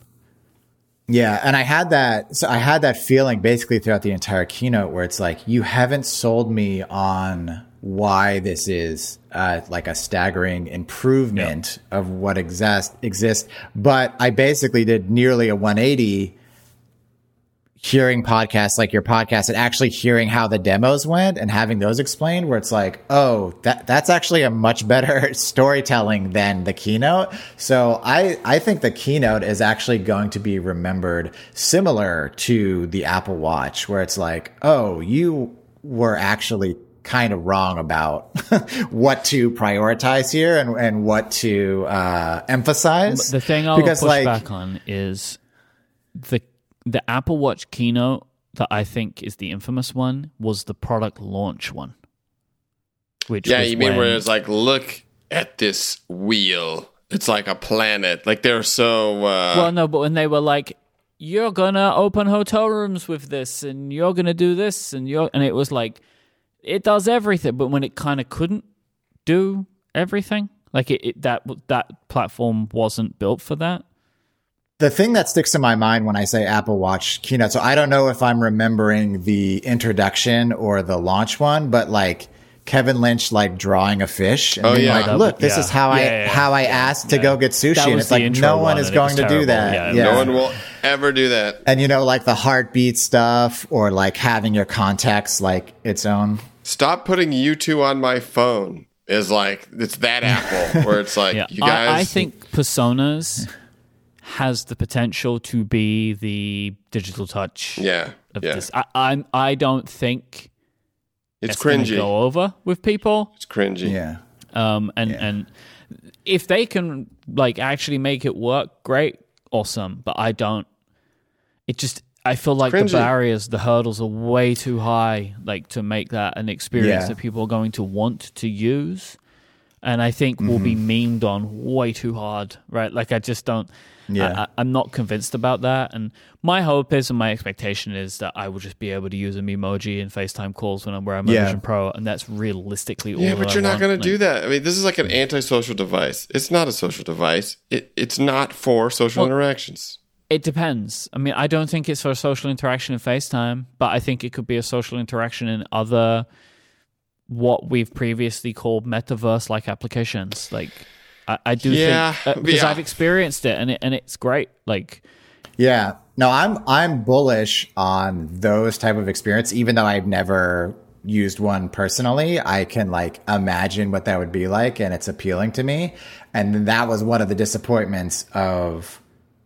Yeah, and I had that. So I had that feeling basically throughout the entire keynote, where it's like you haven't sold me on why this is uh, like a staggering improvement of what exist exists. But I basically did nearly a 180 hearing podcasts like your podcast and actually hearing how the demos went and having those explained where it's like oh that that's actually a much better storytelling than the keynote so i i think the keynote is actually going to be remembered similar to the apple watch where it's like oh you were actually kind of wrong about what to prioritize here and, and what to uh, emphasize the thing i'll because push like back on is the the apple watch keynote that i think is the infamous one was the product launch one which Yeah, you mean when- where it's like, look at this wheel. It's like a planet. Like they're so. Uh, Well, no, but when they were like, "You're gonna open hotel rooms with this, and you're gonna do this, and you're," and it was like, it does everything. But when it kind of couldn't do everything, like it, it that that platform wasn't built for that. the thing that sticks in my mind when I say Apple Watch keynote, so I don't know if I'm remembering the introduction or the launch one, but like Kevin Lynch like drawing a fish and Oh, being yeah. like, look, this yeah. is how Yeah, I yeah, yeah. how I asked to Yeah. go get sushi, and it's like no one one, is and it was going to do terrible. that. Yeah, no one will ever do that. And you know, like the heartbeat stuff, or like having your contacts like its own. Stop putting U2 on my phone. Is like it's that Apple where it's like Yeah, you guys. I, I think Personas has the potential to be the digital touch Yeah, of yeah. this. I, I'm I don't think It's, gonna cringy. go over with people. It's cringy. Yeah. um, and and if they can like actually make it work, great, awesome. But I don't. It just I feel like the barriers, the hurdles are way too high, like to make that an experience Yeah. that people are going to want to use. And I think will be Mm-hmm. memed on way too hard, right? Like I just don't. Yeah. I, I'm not convinced about that. And my hope is, and my expectation is that I will just be able to use a emoji in FaceTime calls when I'm wearing I'm Yeah. Vision Pro, and that's realistically all. Yeah, but I you're not going Like- to do that. I mean, this is like an antisocial device. It's not a social device. It, it's not for social Well- interactions. It depends. I mean, I don't think it's for a social interaction in FaceTime, but I think it could be a social interaction in other what we've previously called metaverse like applications. Like I, I do Yeah, think because yeah. I've experienced it and it and it's great. Like Yeah. No, I'm I'm bullish on those type of experience, even though I've never used one personally. I can like imagine what that would be like and it's appealing to me. And that was one of the disappointments of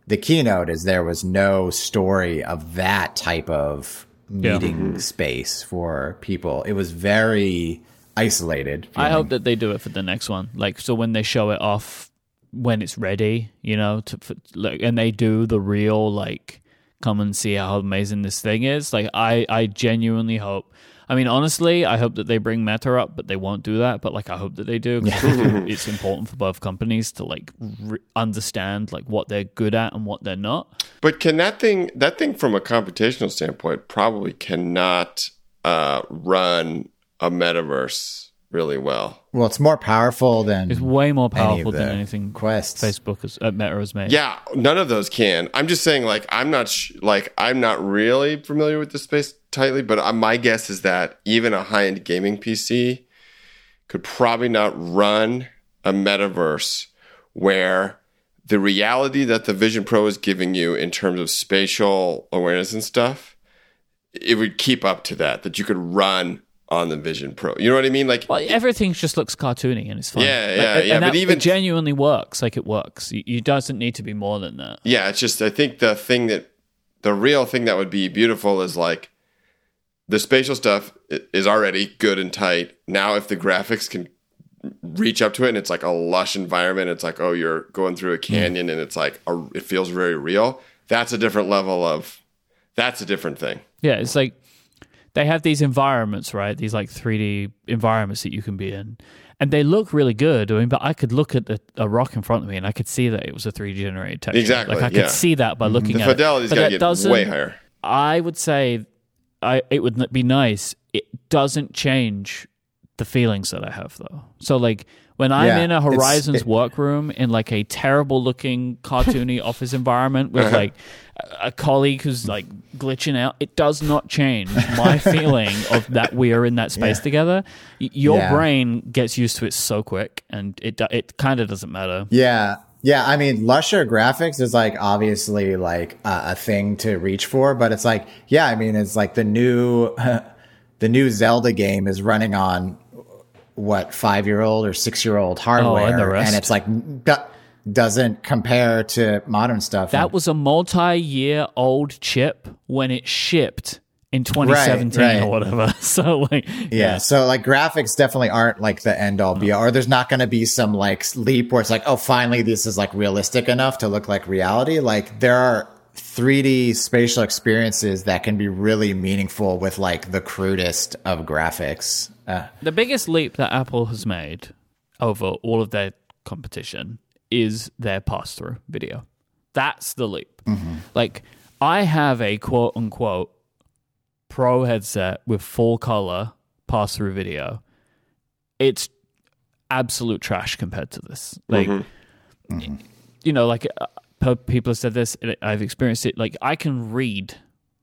the keynote is there was no story of that type of Yeah. meeting mm-hmm. space for people. It was very isolated. I hope that they do it for the next one. Like so when they show it off when it's ready, you know, to for, like, and they do the real like come and see how amazing this thing is. Like I, I genuinely hope. I mean, honestly, I hope that they bring Meta up, but they won't do that. But like, I hope that they do. it's important for both companies to like re- understand like what they're good at and what they're not. But can that thing that thing from a computational standpoint probably cannot uh, run a metaverse really well. Well, it's more powerful than It's way more any powerful than anything quests. Facebook has, uh, Meta has made. Yeah, none of those can. I'm just saying, like, I'm not sh- like I'm not really familiar with the space tightly, but uh, my guess is that even a high end gaming PC could probably not run a metaverse where the reality that the Vision Pro is giving you in terms of spatial awareness and stuff, it would keep up to that. That you could run on the Vision Pro. You know what I mean? Like, Well, everything just looks cartoony and it's fine. Yeah, Like, yeah, and yeah, that- but even- it genuinely works. Like it works. You, doesn't need to be more than that. Yeah, it's just I think the thing that the real thing that would be beautiful is like the spatial stuff is already good and tight. Now if the graphics can reach up to it and it's like a lush environment, it's like oh you're going through a hmm. canyon and it's like a, it feels very real. That's a different level of that's a different thing. Yeah, it's like they have these environments, right? These like 3D environments that you can be in. And they look really good. I mean, but I could look at a, a rock in front of me and I could see that it was a 3D generated texture. Exactly, Like I could yeah. see that by mm-hmm. looking The at fidelity's it. But got to that way higher. I would say I it would be nice. It doesn't change the feelings that I have though. So like when I'm Yeah, in a Horizons it- workroom in like a terrible looking cartoony office environment Uh-huh. with like a, colleague who's like glitching out, it does not change my feeling of that we are in that space Yeah. together. Your Yeah. brain gets used to it so quick, and it it kind of doesn't matter. Yeah. Yeah, I mean, lusher graphics is like obviously like a, a thing to reach for, but it's like, yeah, I mean, it's like the new, the new Zelda game is running on what five year old or six year old hardware, Oh, and rest. it's like do- doesn't compare to modern stuff. That was a multi-year old chip when it shipped in 2017 right. or whatever. So like, Yeah. So like graphics definitely aren't like the end all be all, or there's not going to be some like leap where it's like, oh, finally this is like realistic enough to look like reality. Like there are 3D spatial experiences that can be really meaningful with like the crudest of graphics. Uh, the biggest leap that Apple has made over all of their competition is their pass-through video. That's the leap. Like I have a quote unquote pro headset with full color pass-through video. It's absolute trash compared to this. Like you know, like uh, people have said this. I've experienced it. Like I can read,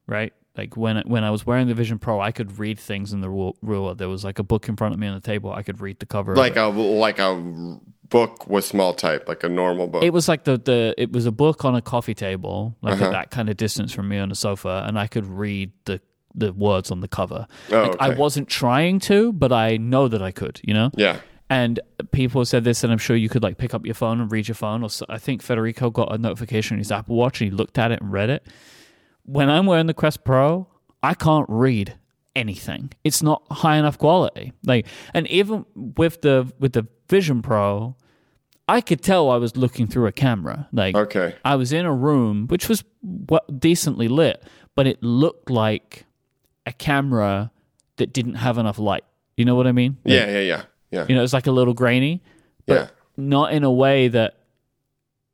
right? Like when when I was wearing the Vision Pro, I could read things in the ru- ruler. There was like a book in front of me on the table. I could read the cover. Like a like a book with small type, like a normal book. it was like the the it was a book on a coffee table, like Uh-huh. at that kind of distance from me on the sofa, and I could read the the words on the cover. Oh, like, I wasn't trying to, but I know that I could. You know. yeah. And people said this, and I'm sure you could like pick up your phone and read your phone. Or so, I think Federico got a notification on his Apple Watch and he looked at it and read it. When I'm wearing the Quest Pro, I can't read anything. It's not high enough quality. Like, and even with the with the Vision Pro, I could tell I was looking through a camera. Like, Okay. I was in a room which was what, decently lit, but it looked like a camera that didn't have enough light. You know what I mean? Like, Yeah, yeah, yeah, yeah. you know, it's like a little grainy, but Yeah. not in a way that.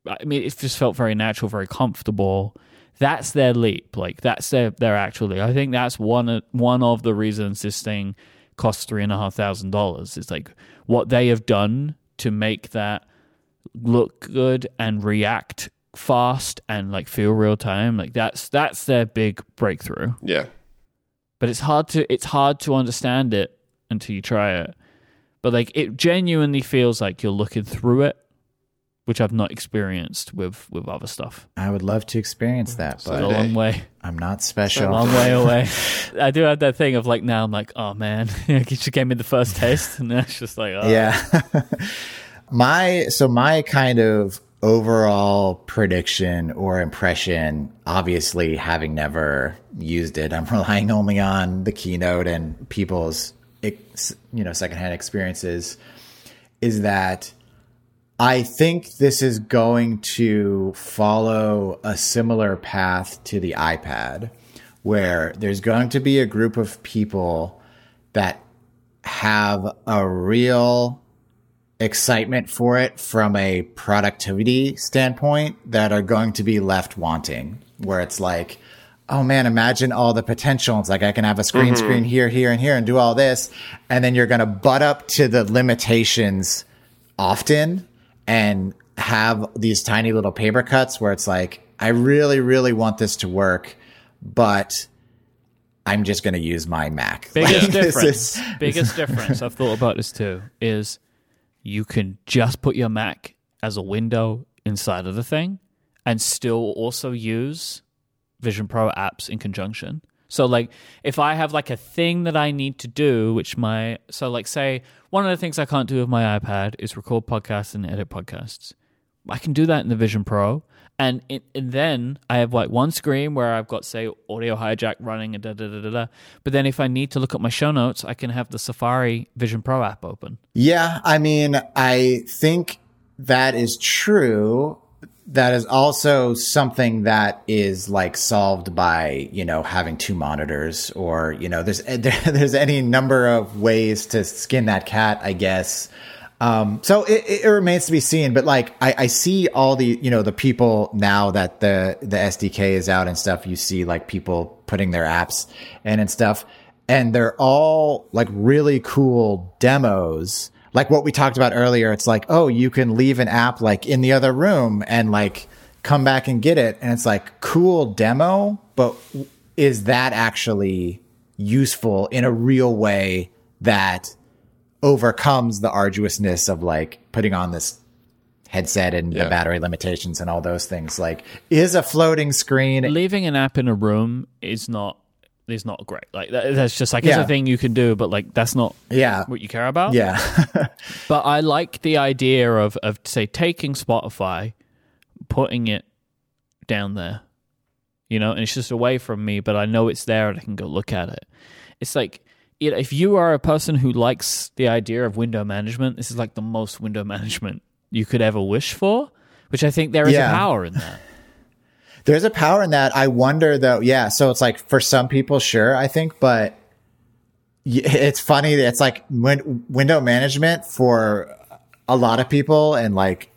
I mean, it just felt very natural, very comfortable. That's their leap. Like that's their their actual leap. I think that's one one of the reasons this thing costs three and a half thousand dollars. It's like what they have done to make that look good and react fast and like feel real time. Like that's that's their big breakthrough Yeah. but it's hard to it's hard to understand it until you try it. But like it genuinely feels like you're looking through it, which I've not experienced with with other stuff. I would love to experience that, It's a long way, I'm not special. A long way away. I do have that thing of like now I'm like, oh man, you just gave me the first taste, and then it's just like, oh. Yeah. my so my kind of overall prediction or impression, obviously having never used it, I'm relying only on the keynote and people's you know secondhand experiences. Is that I think this is going to follow a similar path to the iPad, where there's going to be a group of people that have a real excitement for it from a productivity standpoint that are going to be left wanting, where it's like, oh man, imagine all the potential. It's like I can have a screen Mm-hmm. screen here, here, and here and do all this. And then you're going to butt up to the limitations often and have these tiny little paper cuts where it's like, I really, really want this to work, but I'm just going to use my Mac. Biggest Like, difference. is- biggest difference. I've thought about this too. Is you can just put your Mac as a window inside of the thing, and still also use Vision Pro apps in conjunction. So like if I have like a thing that I need to do, which my so like say one of the things I can't do with my iPad is record podcasts and edit podcasts. I can do that in the Vision Pro. And, it, and then I have like one screen where I've got say audio hijack running and da da da da da. But then if I need to look at my show notes, I can have the Safari Vision Pro app open. Yeah, I mean, I think that is true. That is also something that is like solved by, you know, having two monitors or, you know, there's, there, there's any number of ways to skin that cat, I guess. Um, so it, it remains to be seen, but like I, I see all the, you know, the people now that the, the SDK is out and stuff, you see like people putting their apps in and stuff and they're all like really cool demos. Like what we talked about earlier, it's like, oh, you can leave an app like in the other room and like come back and get it. And it's like cool demo, but is that actually useful in a real way that overcomes the arduousness of like putting on this headset and the battery limitations and all those things? Like, is a floating screen Leaving an app in a room is not is not great. Like that, that's just like it's a thing you can do, but like that's not yeah. what you care about. Yeah. But I like the idea of of say taking Spotify, putting it down there, you know, and it's just away from me, but I know it's there and I can go look at it. It's like you know, if you are a person who likes the idea of window management, this is like the most window management you could ever wish for, which I think there is Yeah. a power in that. There's a power in that. I wonder though. Yeah. So it's like for some people, sure, I think, but it's funny. It's like win- window management for a lot of people and like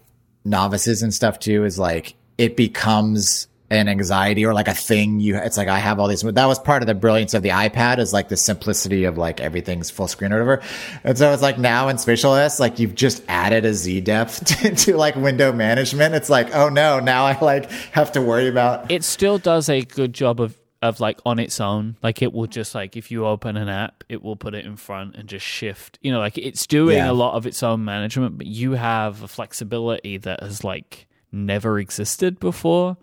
novices and stuff too is like it becomes an anxiety or like a thing you it's like i have all these that was part of the brilliance of the ipad is like the simplicity of like everything's full screen or whatever. And so it's like now in spatial s like you've just added a z depth to, to like window management. It's like oh no now i like have to worry about it still does a good job of of like on its own. Like it will just like if you open an app it will put it in front and just shift. You know like it's doing Yeah. a lot of its own management but you have a flexibility that has like never existed before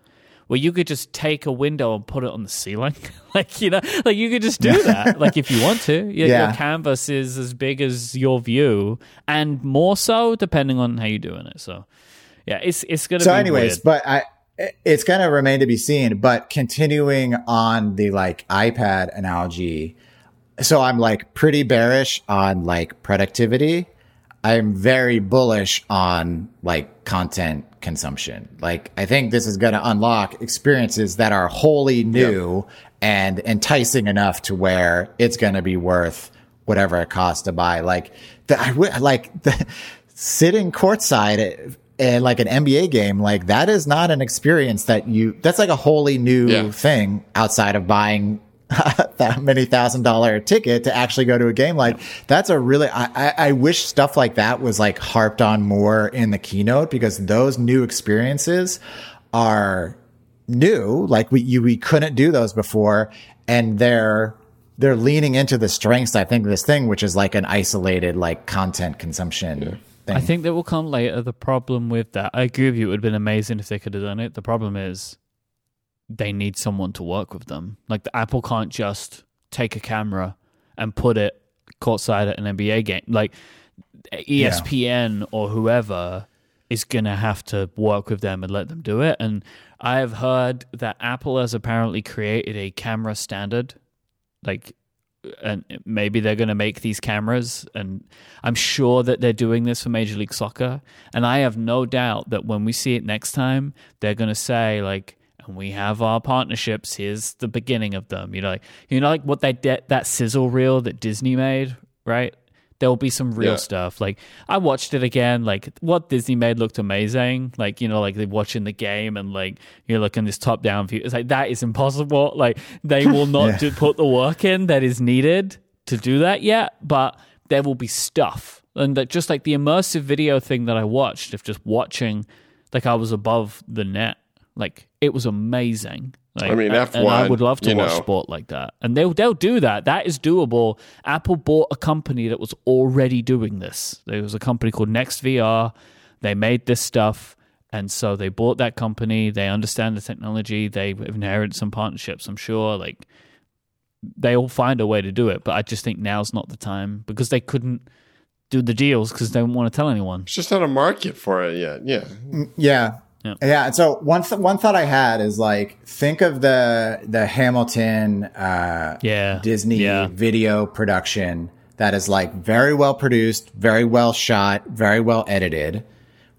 where you could just take a window and put it on the ceiling. Like you know like you could just do that like if you want to. Your, Yeah. your canvas is as big as your view and more so depending on how you're doing it. So yeah it's it's gonna so be anyways weird. but i it's gonna remain to be seen but continuing on the like ipad analogy so i'm like pretty bearish on like productivity. I'm very bullish on like content consumption. Like i think this is going to unlock experiences that are wholly new and enticing enough to where it's going to be worth whatever it costs to buy. Like the, I w- like the sitting courtside and like an NBA game, like that is not an experience that you, that's like a wholly new Yeah. thing outside of buying that many thousand dollar ticket to actually go to a game. Like that's a really, I, I, I wish stuff like that was like harped on more in the keynote because those new experiences are new. Like we, you, we couldn't do those before and they're, they're leaning into the strengths, I think, of this thing, which is like an isolated, like content consumption thing. I think that will come later. The problem with that, I agree with you. It would have been amazing if they could have done it. The problem is they need someone to work with them. Like the Apple can't just take a camera and put it courtside at an NBA game. Like ESPN or whoever is going to have to work with them and let them do it. And I have heard that Apple has apparently created a camera standard, like and maybe they're going to make these cameras and i'm sure that they're doing this for major league soccer and i have no doubt that when we see it next time they're going to say like and we have our partnerships. Here's the beginning of them. You know like you know like what they de- that sizzle reel that disney made right? There will be some real Yeah. stuff. Like i watched it again like what disney made looked amazing. Like you know like they're watching the game and like you're looking this top down view. It's like that is impossible. Like they will not Yeah. do, put the work in that is needed to do that yet but there will be stuff. And that just like the immersive video thing that i watched of just watching like i was above the net like it was amazing like, I mean, and- and I F1, would love to watch know. sport like that, and they'll they'll do that. That is doable. Apple bought a company that was already doing this. There was a company called Next VR. They made this stuff, and so they bought that company. They understand the technology. They inherited some partnerships. I'm sure, like they'll find a way to do it. But I just think now's not the time because they couldn't do the deals because they didn't want to tell anyone. It's just not a market for it yet. Yeah. Mm, yeah. Yeah. Yeah. And so one th- one thought I had is like think of the the Hamilton uh Yeah, Disney Yeah. video production that is like very well produced, very well shot, very well edited.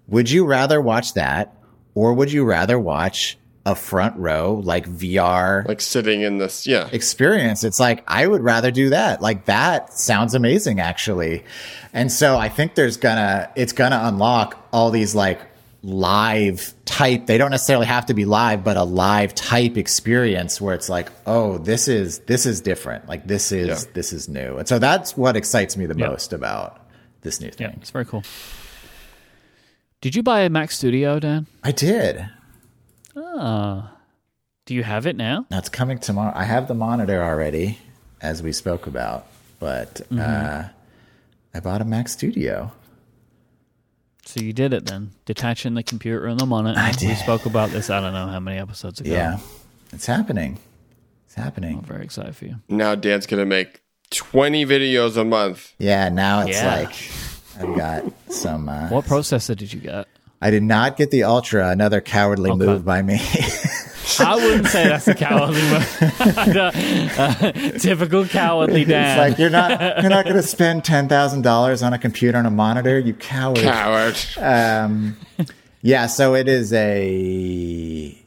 Would you rather watch that or would you rather watch a front row like VR Like sitting in this. Yeah. experience. It's like, I would rather do that. Like that sounds amazing, actually. And so I think there's gonna, it's gonna unlock all these like live type, they don't necessarily have to be live, but a live type experience where it's like, oh, this is, this is different. Like this is, Yeah. this is new. And so that's what excites me the Yeah. most about this new thing Yeah, it's very cool. Did you buy a Mac Studio, Dan? I did. Ah, do you have it now? It's coming tomorrow. I have the monitor already, as we spoke about, but, uh, I bought a Mac Studio. So you did it then, detaching the computer and the monitor. I did. We spoke about this. I don't know how many episodes ago. Yeah, it's happening. It's happening. I'm very excited for you. Now Dan's going to make 20 videos a month. Yeah, now it's Yeah. like I've got some. Uh, What processor did you get? I did not get the Ultra. Another cowardly Okay. move by me. I wouldn't say that's a cowardly move. uh, typical cowardly it's like you're not you're not going to spend ten thousand dollars on a computer and a monitor. You coward. Coward. Um, yeah. So it is a.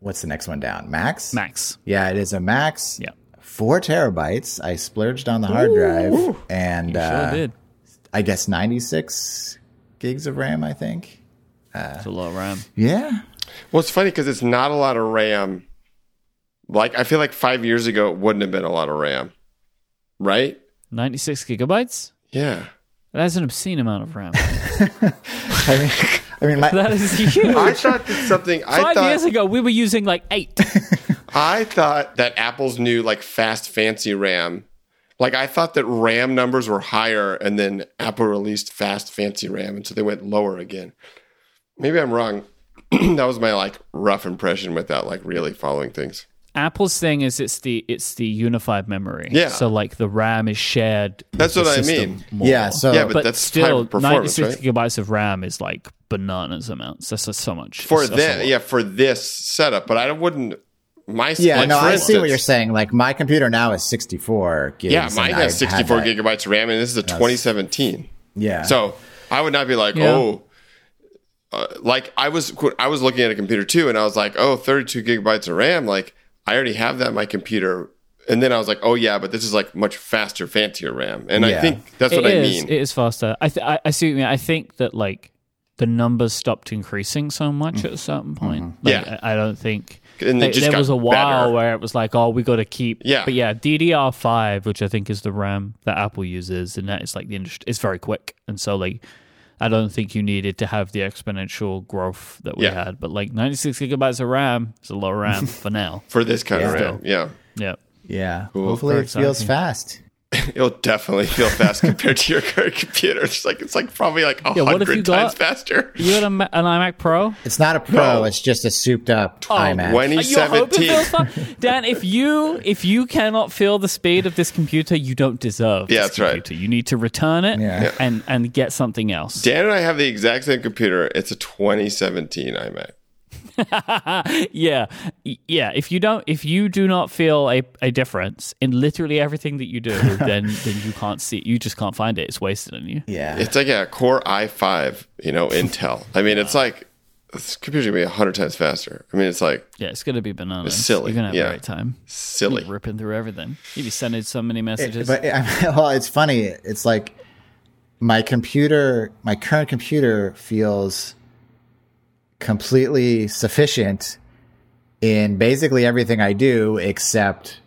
What's the next one down? Max. Max. Yeah, it is a Max. Yeah. Four terabytes. I splurged on the hard drive, and Sure uh, did. I guess ninety six gigs of RAM. I think. It's a lot of RAM. Yeah. Well, it's funny because it's not a lot of RAM. Like, I feel like five years ago, it wouldn't have been a lot of RAM. Right? 96 gigabytes? Yeah. That's an obscene amount of RAM. I mean, I mean, my, that is huge. I thought that something, I Five thought, years ago, we were using like eight. I thought that Apple's new, like, fast, fancy RAM, like, I thought that RAM numbers were higher and then Apple released fast, fancy RAM. And so they went lower again. Maybe I'm wrong. that was my, like, rough impression without, like, really following things. Apple's thing is it's the it's the unified memory. Yeah. So like the RAM is shared. That's what I mean. more. Yeah, so- Yeah, but, but that's still, high 96 right? gigabytes of RAM is like bananas amounts. That's just so much. For That's- that's that, yeah, for this setup. But I wouldn't, my, yeah, like, no, for I see what you're saying. Like my computer now is 64 gigs. Yeah, mine has 64 gigabytes of RAM, and this is a 2017. Yeah. So I would not be like, Yeah. oh, uh, like I was, I was looking at a computer too, and I was like, oh, 32 gigabytes of RAM. Like I already have that on my computer, and then I was like, oh yeah, but this is like much faster, fancier RAM, and I think that's It what I is- mean. It is faster. I, th- I I see what you mean. I think that like the numbers stopped increasing so much at a certain point. Like, Mm-hmm. Yeah. I, I don't think. And they just there got was a while better. where it was like, oh, we got to keep. Yeah. But yeah, DDR5, which I think is the RAM that Apple uses, and that is like the industry. It's very quick, and so like. I don't think you needed to have the exponential growth that we Yeah. had, but like 96 gigabytes of RAM is a lot of RAM for now. for this kind of RAM, yeah, Yeah. yeah. Cool. Hopefully Very it feels exciting. fast. it'll definitely feel fast compared to your current computer. It's like it's like probably like a Yeah, what if you hundred times got- faster. You had a, an iMac Pro? It's not a pro. No. It's just a souped up oh, iMac. when he- You hope it feels fun. Dan, if you if you cannot feel the speed of this computer, you don't deserve Yeah, this that's right. You need to return it Yeah. Yeah. and and get something else. Dan and I have the exact same computer. It's a 2017 iMac. yeah, yeah. If you don't, if you do not feel a, a difference in literally everything that you do, then then you can't see. You just can't find it. It's wasted on you. Yeah. It's like a Core i5, you know, Intel. I mean, it's like this computer's gonna be hundred times faster. I mean, it's like Yeah, it's gonna be bananas. It's silly, You're gonna have yeah. a great time. silly. ripping through everything. You'd be sending so many messages. But I mean, well, it's funny. It's like my computer, my current computer feels completely sufficient in basically everything I do except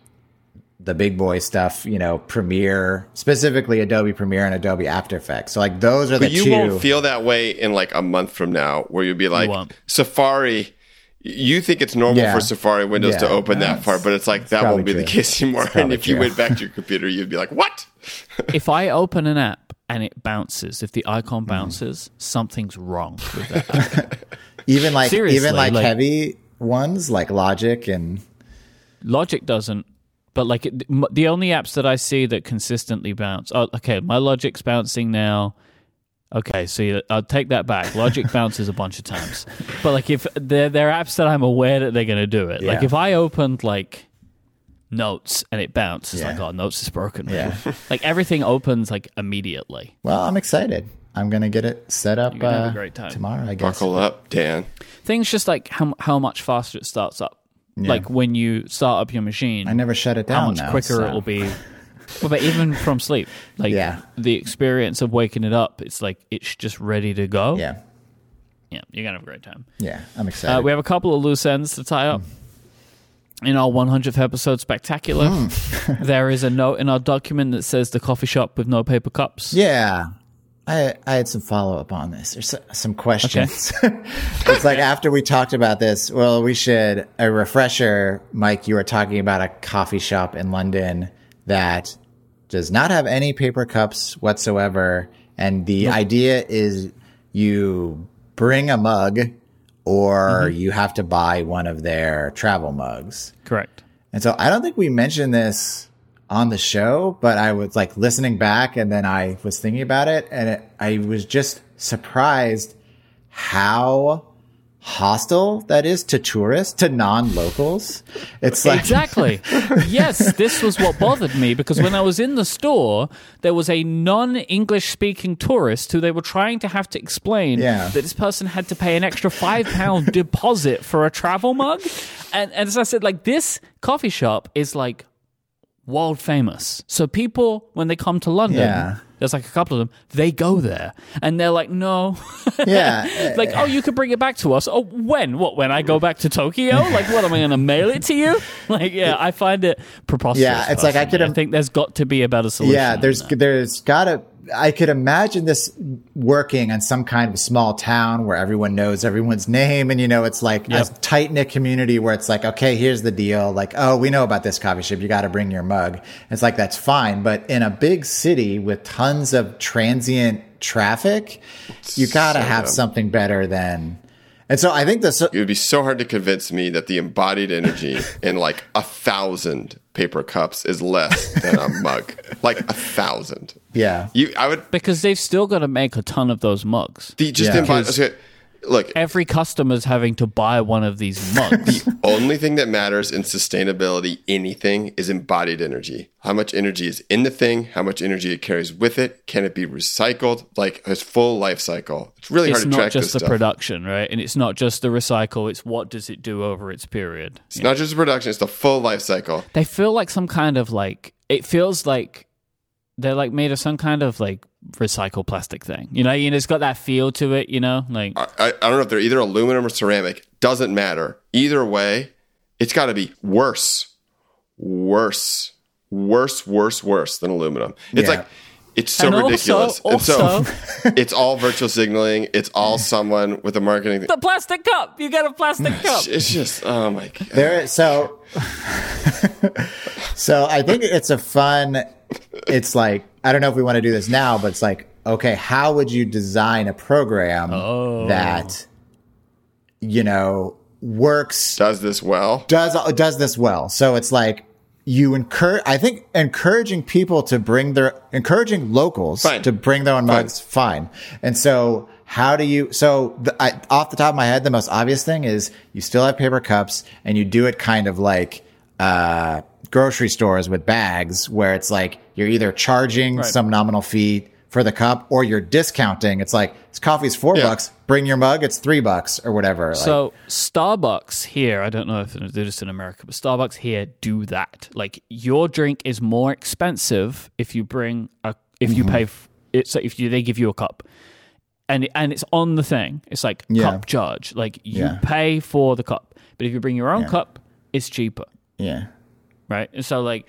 the big boy stuff, you know, Premiere, specifically Adobe Premiere and Adobe After Effects. So like those are the But you two. won't feel that way in like a month from now, where you'll be like won't. Safari. You think it's normal Yeah. for Safari windows to open that far, but it's like that won't be the case anymore. And probably if you went back to your computer, you'd be like, "What?" if I open an app and it bounces, if the icon Mm. bounces, something's wrong with that. even like Seriously, even like, like- heavy ones like Logic and Logic doesn't, but like it, the only apps that I see that consistently bounce. Oh, okay, my Logic's bouncing now. Okay, so you- I'll take that back. Logic bounces a bunch of times, but like if they're they're apps that I'm aware that they're going to do it. Like if I opened like Notes and it bounces, Yeah. like oh, Notes is broken. Yeah. like everything opens like immediately. well, I'm excited. I'm gonna get it set up You're have a uh, great time. tomorrow. I guess. Buckle up, Dan. Things just like how how much faster it starts up. Like when you start up your machine, I never shut it down. how much now, quicker so- it will be. Well, but even from sleep, like Yeah. the experience of waking it up, it's like it's just ready to go. Yeah, yeah, you're gonna have a great time. yeah. I'm excited. Uh, we have a couple of loose ends to tie up. In our 100th episode spectacular, Hmm. there is a note in our document that says the coffee shop with no paper cups. Yeah. I, I had some follow up on this. There's so- some questions. it's like after we talked about this, well, we should, a refresher, Myke, you were talking about a coffee shop in London that does not have any paper cups whatsoever. And the idea is you bring a mug or mm-hmm. you have to buy one of their travel mugs. Correct. And so I don't think we mentioned this on the show, but I was like listening back and then I was thinking about it and it, I was just surprised how hostile that is to tourists, to non-locals. It's like Exactly. yes, this was what bothered me because when I was in the store, there was a non English speaking tourist who they were trying to have to explain Yeah. that this person had to pay an extra five pound deposit for a travel mug. And, and as I said, like this coffee shop is like world famous. So people, when they come to London, Yeah. there's like a couple of them, they go there and they're like, no. yeah, like, oh, you could bring it back to us. Oh, when? What? When I go back to Tokyo? Like, what am I going to mail it to you? Like, yeah, I find it preposterous. Yeah, it's like I personally. could I think there's got to be a better solution. yeah, there's that. there's gotta I could imagine this working in some kind of small town where everyone knows everyone's name and you know it's like Yep. a tight knit community where it's like, okay, here's the deal. Like, oh, we know about this coffee shop, you gotta bring your mug. It's like that's fine. But in a big city with tons of transient traffic, you gotta So have dumb. something better than and so I think this It would be so hard to convince me that the embodied energy in like a thousand paper cups is less than a mug. Like a thousand. yeah. You, I would because they've still got to make a ton of those mugs. the just Yeah. embodied. Look, Every customer's having to buy one of these mugs. The only thing that matters in sustainability, anything, is embodied energy. How much energy is in the thing? How much energy it carries with it? Can it be recycled? Like its full life cycle. It's really it's hard to track it's not just the stuff. production, right? And it's not just the recycle. It's what does it do over its period. it's not just the production; it's the full life cycle. they feel like some kind of like it feels like they're like made of some kind of like recycled plastic thing. You know, you know, it's got that feel to it. You know, like I, I I don't know if they're either aluminum or ceramic. Doesn't matter. Either way, it's got to be worse, worse, worse, worse, worse than aluminum. It's Yeah. like it's so And also- ridiculous. and so also- it's all virtual signaling. It's all someone with a marketing. the plastic cup. You get a plastic cup. It's just oh my god. There, so, so I think it's a fun. It's like I don't know if we want to do this now, but it's like, okay, how would you design a program oh. that, you know, works Does this well? does does this well? So it's like, you encourage, I think encouraging people to bring their, encouraging locals Fine. to bring their own mugs, fine. And so how do you, so the, I, off the top of my head, the most obvious thing is you still have paper cups and you do it kind of like, uh, grocery stores with bags where it's like you're either charging some nominal fee for the cup or you're discounting. It's like this coffee's four Yeah. bucks. Bring your mug. It's three bucks or whatever. Like, So Starbucks here, I don't know if they do this in America, but Starbucks here do that. Like your drink is more expensive if you bring a if Mm-hmm. you pay f- it's if you they give you a cup. And and it's on the thing. It's like Yeah. cup charge. Like you Yeah. pay for the cup. But if you bring your own cup, it's cheaper, yeah. right? And so like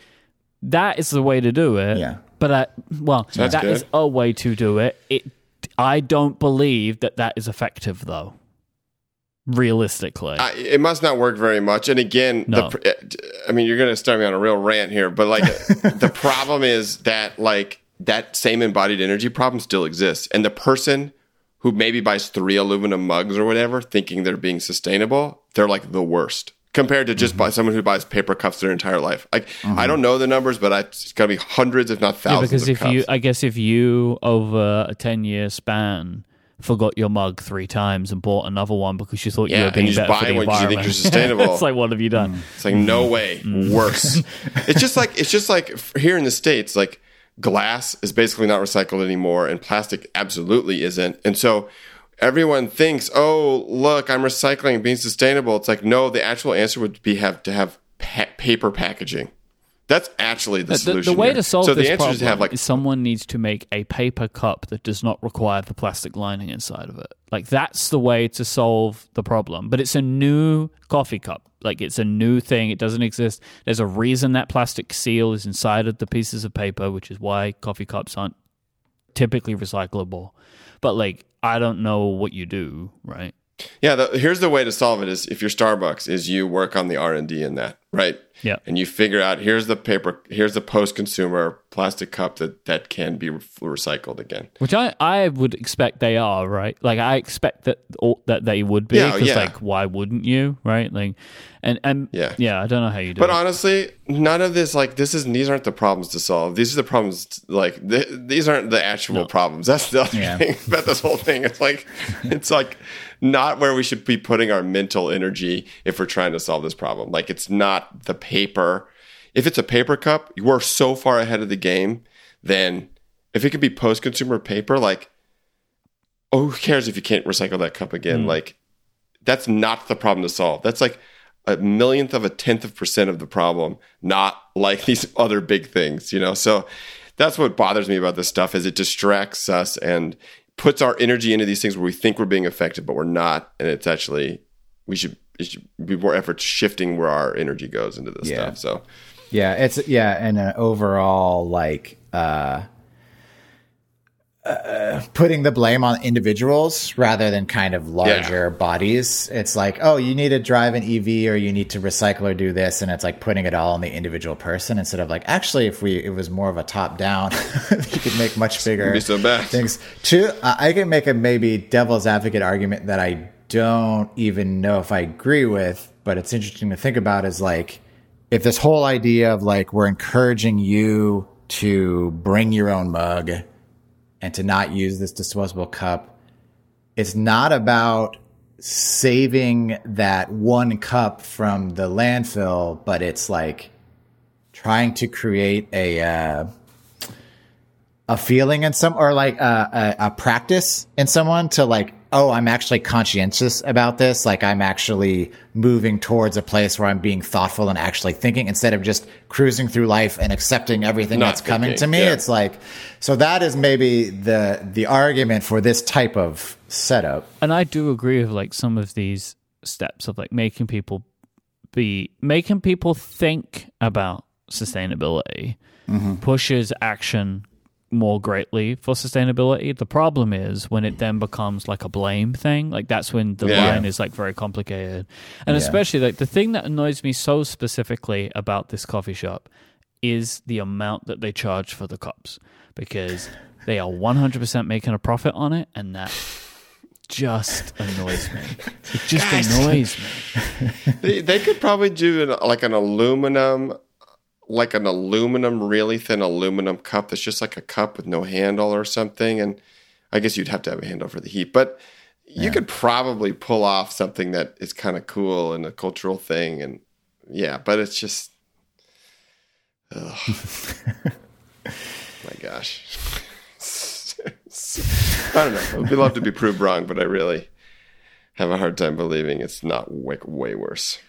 that is the way to do it. Yeah. But I, well, That's that is good. a way to do it. It I don't believe that that is effective though. Realistically. I, it must not work very much. And again, No. the, eh, I mean, you're going to start me on a real rant here, but like the problem is that like that same embodied energy problem still exists, and the person who maybe buys three aluminum mugs or whatever, thinking they're being sustainable, they're like the worst compared to Mm-hmm. just by someone who buys paper cups their entire life. Like I mm-hmm. don't know the numbers, but I, it's got to be hundreds, if not Yeah, thousands. because of if cups. you, I guess, if you over a ten year span forgot your mug three times and bought another one because you thought you Yeah, were and being you just better for buy the one 'cause you think environment. you're sustainable. it's like, what have you done? Mm. It's like no mm. way mm. worse. it's just like it's just like here in the states, like glass is basically not recycled anymore, and plastic absolutely isn't. And so everyone thinks, "Oh, look, I'm recycling, being sustainable." It's like no, the actual answer would be have to have pa- paper packaging. That's actually the, The, the way here. to solve so this problem is to have like is someone needs to make a paper cup that does not require the plastic lining inside of it. Like that's the way to solve the problem. But it's a new coffee cup. Like it's a new thing. It doesn't exist. There's a reason that plastic seal is inside of the pieces of paper, which is why coffee cups aren't typically recyclable. But like I don't know what you do, right? Yeah, the, here's the way to solve it: is if you're Starbucks, is you work on the R and D in that, right? Yeah. and you figure out here's the paper, here's the post-consumer plastic cup that that can be re- recycled again. Which I, I would expect they are, right? Like I expect that all, that they would be Yeah, because yeah. like why wouldn't you, right? Like and and Yeah. yeah, I don't know how you do But it. honestly, none of this like this is these aren't the problems to solve. These are the problems like th- these aren't the actual problems. That's the other Yeah. thing about this whole thing. It's like it's like not where we should be putting our mental energy if we're trying to solve this problem. Like it's not the paper. If it's a paper cup, we're so far ahead of the game. Then if it could be post-consumer paper, like oh, who cares if you can't recycle that cup again? Mm. Like that's not the problem to solve. That's like a millionth of a tenth of percent of the problem, not like these other big things, you know? So that's what bothers me about this stuff is it distracts us and puts our energy into these things where we think we're being effective, but we're not. And it's actually, we should, it should be more effort shifting where our energy goes into this Yeah. stuff. So Yeah, it's yeah, and an overall like uh, uh putting the blame on individuals rather than kind of larger bodies. It's like, oh, you need to drive an EV or you need to recycle or do this, and it's like putting it all on the individual person instead of like actually, if we it was more of a top down, you could make much bigger so things. Two, I can make a maybe devil's advocate argument that I don't even know if I agree with, but it's interesting to think about. Is like if this whole idea of like we're encouraging you to bring your own mug and to not use this disposable cup, it's not about saving that one cup from the landfill, but it's like trying to create a uh, a feeling in some or like a, a, a practice in someone to like oh i'm actually conscientious about this. Like i'm actually moving towards a place where i'm being thoughtful and actually thinking instead of just cruising through life and accepting everything Not that's coming thinking, to me. yeah. it's like so that is maybe the the argument for this type of setup. And I do agree with like some of these steps of like making people be making people think about sustainability mm-hmm. pushes action more greatly for sustainability. The problem is when it then becomes like a blame thing. Like that's when the Yeah. line is like very complicated. And Yeah. especially like the thing that annoys me so specifically about this coffee shop is the amount that they charge for the cups because they are 100% making a profit on it and that just annoys me. It just annoys me. they, they could probably do an, like an aluminum like an aluminum, really thin aluminum cup that's just like a cup with no handle or something. And I guess you'd have to have a handle for the heat, but you could probably pull off something that is kind of cool and a cultural thing. And yeah, but it's just, ugh. my gosh. I don't know. I'd love to be proved wrong, but I really have a hard time believing it's not way, way worse.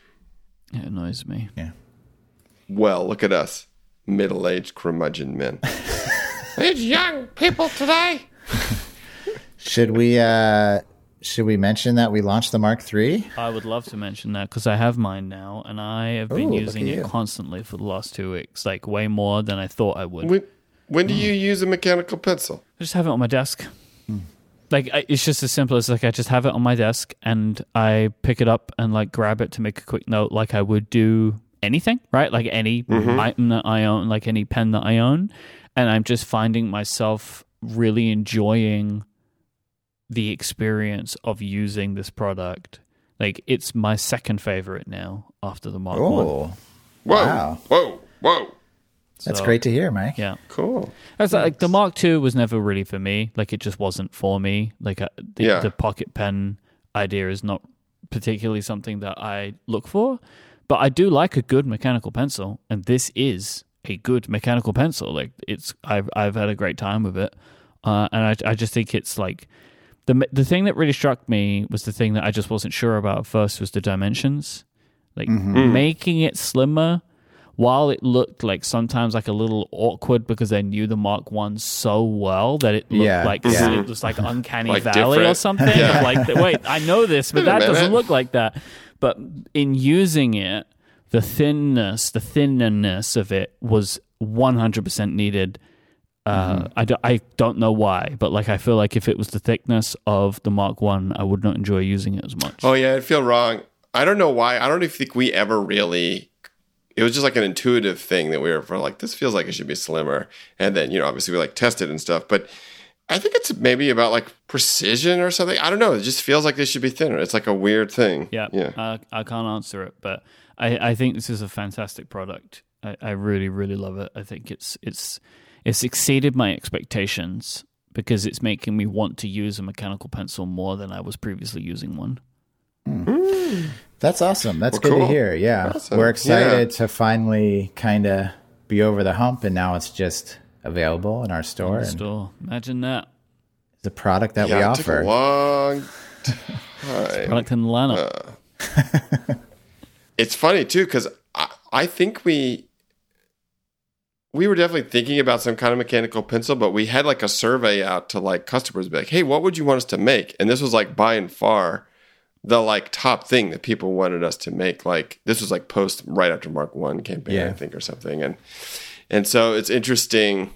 It annoys me. Yeah. Well, look at us, middle aged curmudgeon men. These young people today. Should we uh should we mention that we launched the Mark III? I would love to mention that because I have mine now, and I have been Ooh, using it you. constantly for the last two weeks, like way more than I thought I would. When, when do you use a mechanical pencil? I just have it on my desk. Like I, it's just as simple as like I just have it on my desk and I pick it up and like grab it to make a quick note, like I would do anything, right? Like any item that I own, like any pen that I own, and I'm just finding myself really enjoying the experience of using this product. Like it's my second favorite now after the Mark One. Oh, Whoa, Wow. whoa, whoa. that's So, great to hear, Myke. Yeah. Cool. That's like the Mark II was never really for me. Like it just wasn't for me. Like uh, the, Yeah. the pocket pen idea is not particularly something that I look for. But I do like a good mechanical pencil, and this is a good mechanical pencil. Like it's, I've I've had a great time with it, uh, and I I just think it's like the the thing that really struck me was the thing that I just wasn't sure about at first was the dimensions, like making it slimmer while it looked like sometimes like a little awkward because I knew the Mark One so well that it looked Yeah, like yeah. it was like uncanny Like valley or something. of like wait, I know this, but Wait that doesn't look like that. But in using it, the thinness, the thinness of it was one hundred percent needed. Uh, I, don't, I don't know why, but like I feel like if it was the thickness of the Mark One, I would not enjoy using it as much. Oh yeah, I feel wrong. I don't know why. I don't even think we ever really. It was just like an intuitive thing that we were for like this feels like it should be slimmer, and then you know obviously we like tested and stuff, but I think it's maybe about like precision or something. I don't know. It just feels like they should be thinner. It's like a weird thing. Yeah, yeah. I, I can't answer it, but I, I think this is a fantastic product. I, I really, really love it. I think it's it's it's exceeded my expectations because it's making me want to use a mechanical pencil more than I was previously using one. Hmm. Hmm. That's awesome. That's Well, good to hear. Yeah. Awesome. We're excited to finally kind of be over the hump and now it's just available in our store and Store, imagine that. It's a product that we yeah, it took a offer. long time. product in the lineup. it's funny too because I, I think we we were definitely thinking about some kind of mechanical pencil but we had like a survey out to like customers be like hey what would you want us to make? And this was like by and far the like top thing that people wanted us to make. Like this was like post right after mark one campaign i think or something. And and so it's interesting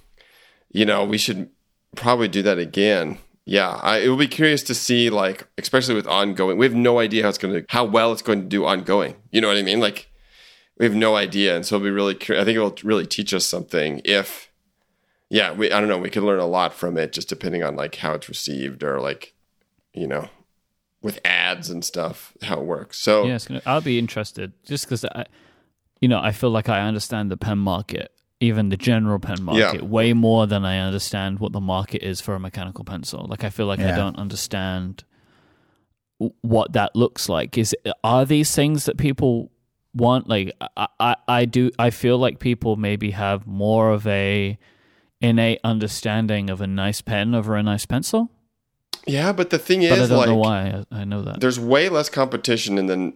you know we should probably do that again. Yeah I, it will be curious to see like especially with ongoing we have no idea how it's going to how well it's going to do ongoing. You know what i mean? Like we have no idea. And so it'll be really i think it will really teach us something if yeah we i don't know we could learn a lot from it just depending on like how it's received or like you know with ads and stuff how it works. So Yeah, gonna, I'll be interested just because I, you know, I feel like I understand the pen market, even the general pen market, way more than I understand what the market is for a mechanical pencil. Like I feel like I don't understand what that looks like. Is are these things that people want? Like I, I, I do. I feel like people maybe have more of a innate understanding of a nice pen over a nice pencil, yeah but the thing but I is don't like know why. I, I know that. there's way less competition in the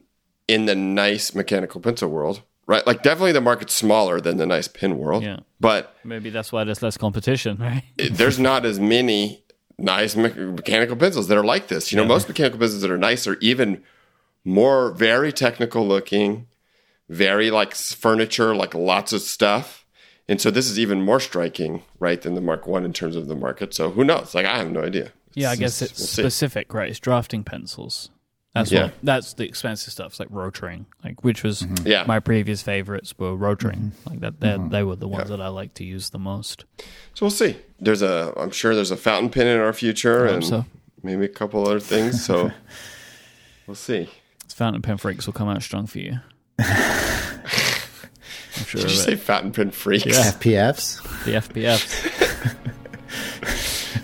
in the nice mechanical pencil world, right? Like definitely the market's smaller than the nice pen world, Yeah. but Maybe that's why there's less competition, right? there's not as many nice me- mechanical pencils that are like this. You know, most mechanical pencils that are nice are even more very technical looking, very like furniture, like lots of stuff. And so this is even more striking, right, than the Mark One in terms of the market. So who knows? Like I have no idea. Yeah, I guess just- it's we'll see. specific, right? It's drafting pencils. That's Yeah. what that's the expensive stuff. It's like Rotring, like which was Yeah. my previous favorites were Rotring. Mm-hmm. Like that, they they were the ones that I like to use the most. So we'll see. There's a, I'm sure there's a fountain pen in our future, and so. maybe a couple other things. So we'll see. Fountain pen freaks will come out strong for you. I'm sure. Did you it. say fountain pen freaks? Yeah. FPFs. the FBFs.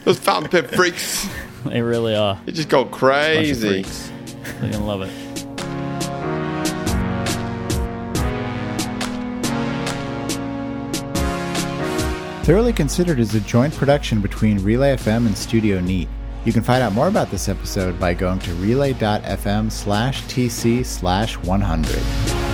Those fountain pen freaks. they really are. They just go crazy. They're gonna love it. Thoroughly Considered is a joint production between Relay FM and Studio Neat. You can find out more about this episode by going to relay.fm slash tc slash 100.